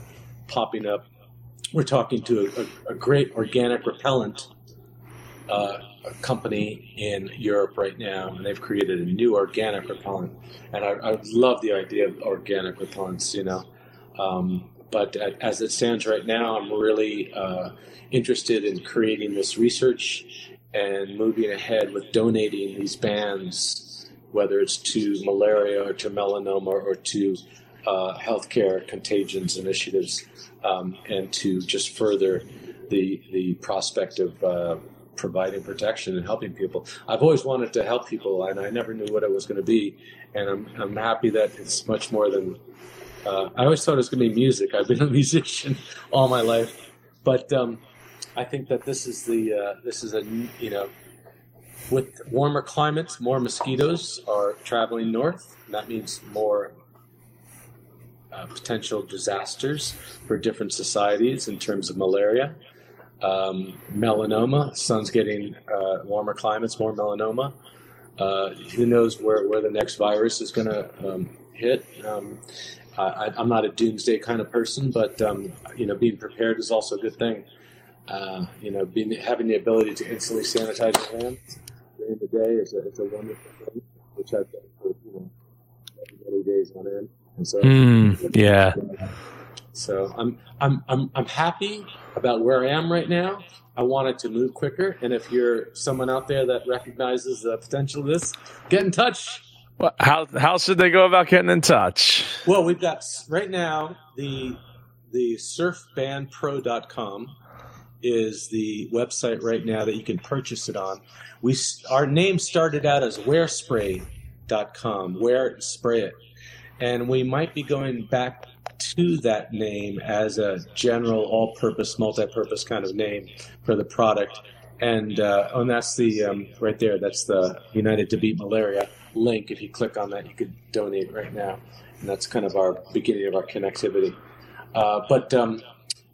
popping up. We're talking to a, a, great organic repellent uh, company in Europe right now, and they've created a new organic repellent. And I, I love the idea of organic repellents, you know. Um, but as it stands right now, I'm really uh, interested in creating this research and moving ahead with donating these bands, whether it's to malaria or to melanoma or to uh, healthcare contagions initiatives um, and to just further the the prospect of uh, providing protection and helping people. I've always wanted to help people, and I never knew what it was going to be. And I'm I'm happy that it's much more than. Uh, I always thought it was going to be music. I've been a musician all my life, but um, I think that this is the uh, this is a you know with warmer climates, more mosquitoes are traveling north. that means more uh, potential disasters for different societies in terms of malaria. Um, melanoma, sun's getting uh, warmer climates, more melanoma. Uh, who knows where, where the next virus is going to um, hit? Um, I, am not a doomsday kind of person, but um, you know, being prepared is also a good thing. Uh, you know, being having the ability to instantly sanitize your hands during the day is a, is a wonderful thing, which I've done for you know many, many days on end. And so, mm, yeah. So I'm I'm I'm I'm happy about where I am right now. I wanted to move quicker, and if you're someone out there that recognizes the potential of this, get in touch. Well, how how should they go about getting in touch? Well, we've got right now the the surfbandpro.com is the website right now that you can purchase it on. We our name started out as wearspray.com, wear spray it and we might be going back to that name as a general all-purpose multi-purpose kind of name for the product. And uh, and that's the um, right there. That's the united to beat malaria link. If you click on that you could donate right now. And that's kind of our beginning of our connectivity. Uh, but um,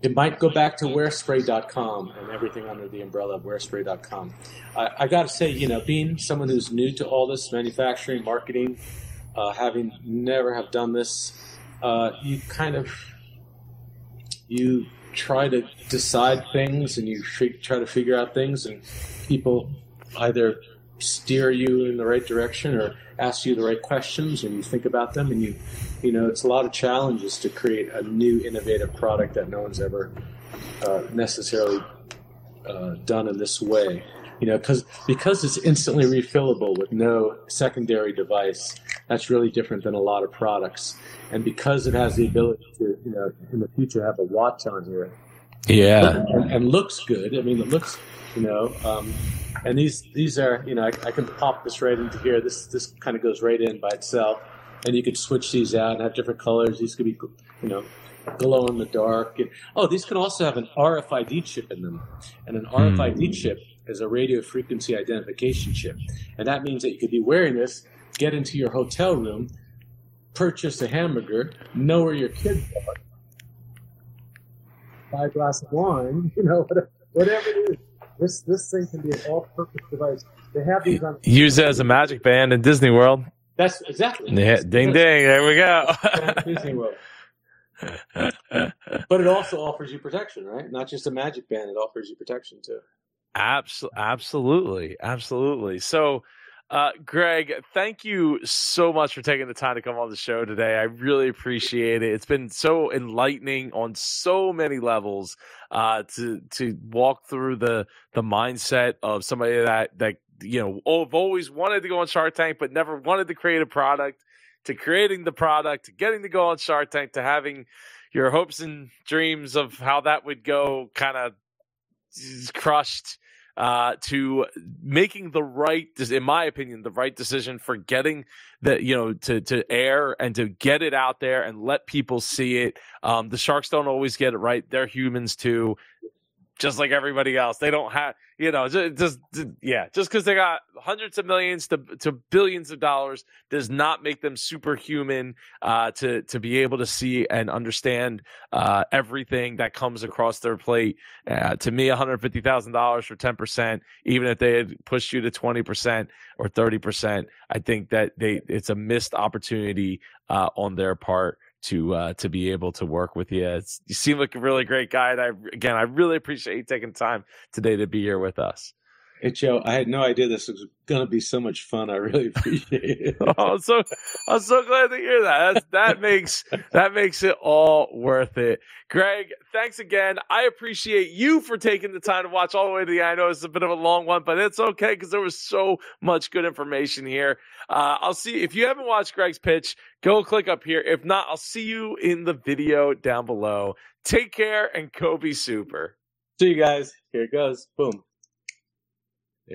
it might go back to wearspray.com and everything under the umbrella of wearspray.com. I, I got to say, you know, being someone who's new to all this manufacturing, marketing, uh, having never have done this, uh, you kind of you try to decide things and you try to figure out things, and people either steer you in the right direction or ask you the right questions, and you think about them, and you you know it's a lot of challenges to create a new innovative product that no one's ever uh, necessarily uh, done in this way. You know, because because it's instantly refillable with no secondary device. That's really different than a lot of products, and because it has the ability to, you know, in the future have a watch on here, Yeah. and, and looks good. I mean, it looks, you know, um, and these these are, you know, I, I can pop this right into here. This this kind of goes right in by itself, and you could switch these out and have different colors. These could be, you know, glow in the dark. And, oh, these can also have an RFID chip in them, and an RFID chip is a radio frequency identification chip, and that means that you could be wearing this, get into your hotel room, purchase a hamburger, know where your kids are, buy a glass of wine, you know, whatever, whatever it is. This this thing can be an all-purpose device. They have these on. Use it as a magic band in Disney World. That's exactly. Yeah, ding ding. There we go. Disney World. But it also offers you protection, right? Not just a magic band; it offers you protection too. Abs- absolutely, absolutely. So, uh, Greg, thank you so much for taking the time to come on the show today. I really appreciate it. It's been so enlightening on so many levels uh, to to walk through the the mindset of somebody that that you know oh, have always wanted to go on Shark Tank but never wanted to create a product. To creating the product, to getting to go on Shark Tank, to having your hopes and dreams of how that would go kind of crushed uh, to making the right, in my opinion, the right decision for getting the, you know, to, to air and to get it out there and let people see it. Um, the Sharks don't always get it right. They're humans too, just like everybody else. They don't have, you know, just, just yeah, just because they got hundreds of millions to, to billions of dollars does not make them superhuman uh, to to be able to see and understand uh, everything that comes across their plate. Uh, to me, one hundred fifty thousand dollars for ten percent, even if they had pushed you to twenty percent or thirty percent, I think that they it's a missed opportunity uh, on their part to uh, to be able to work with you. It's, you seem like a really great guy, and I again I really appreciate you taking time today to be here with us. Hey Joe, I had no idea this was going to be so much fun. I really appreciate it. oh, so I'm so glad to hear that. That's, that makes that makes it all worth it. Greg, thanks again. I appreciate you for taking the time to watch all the way to the end. I know it's a bit of a long one, but it's okay because there was so much good information here. Uh, I'll see if you haven't watched Greg's pitch, go click up here. If not, I'll see you in the video down below. Take care and go be super. See you guys. Here it goes. Boom.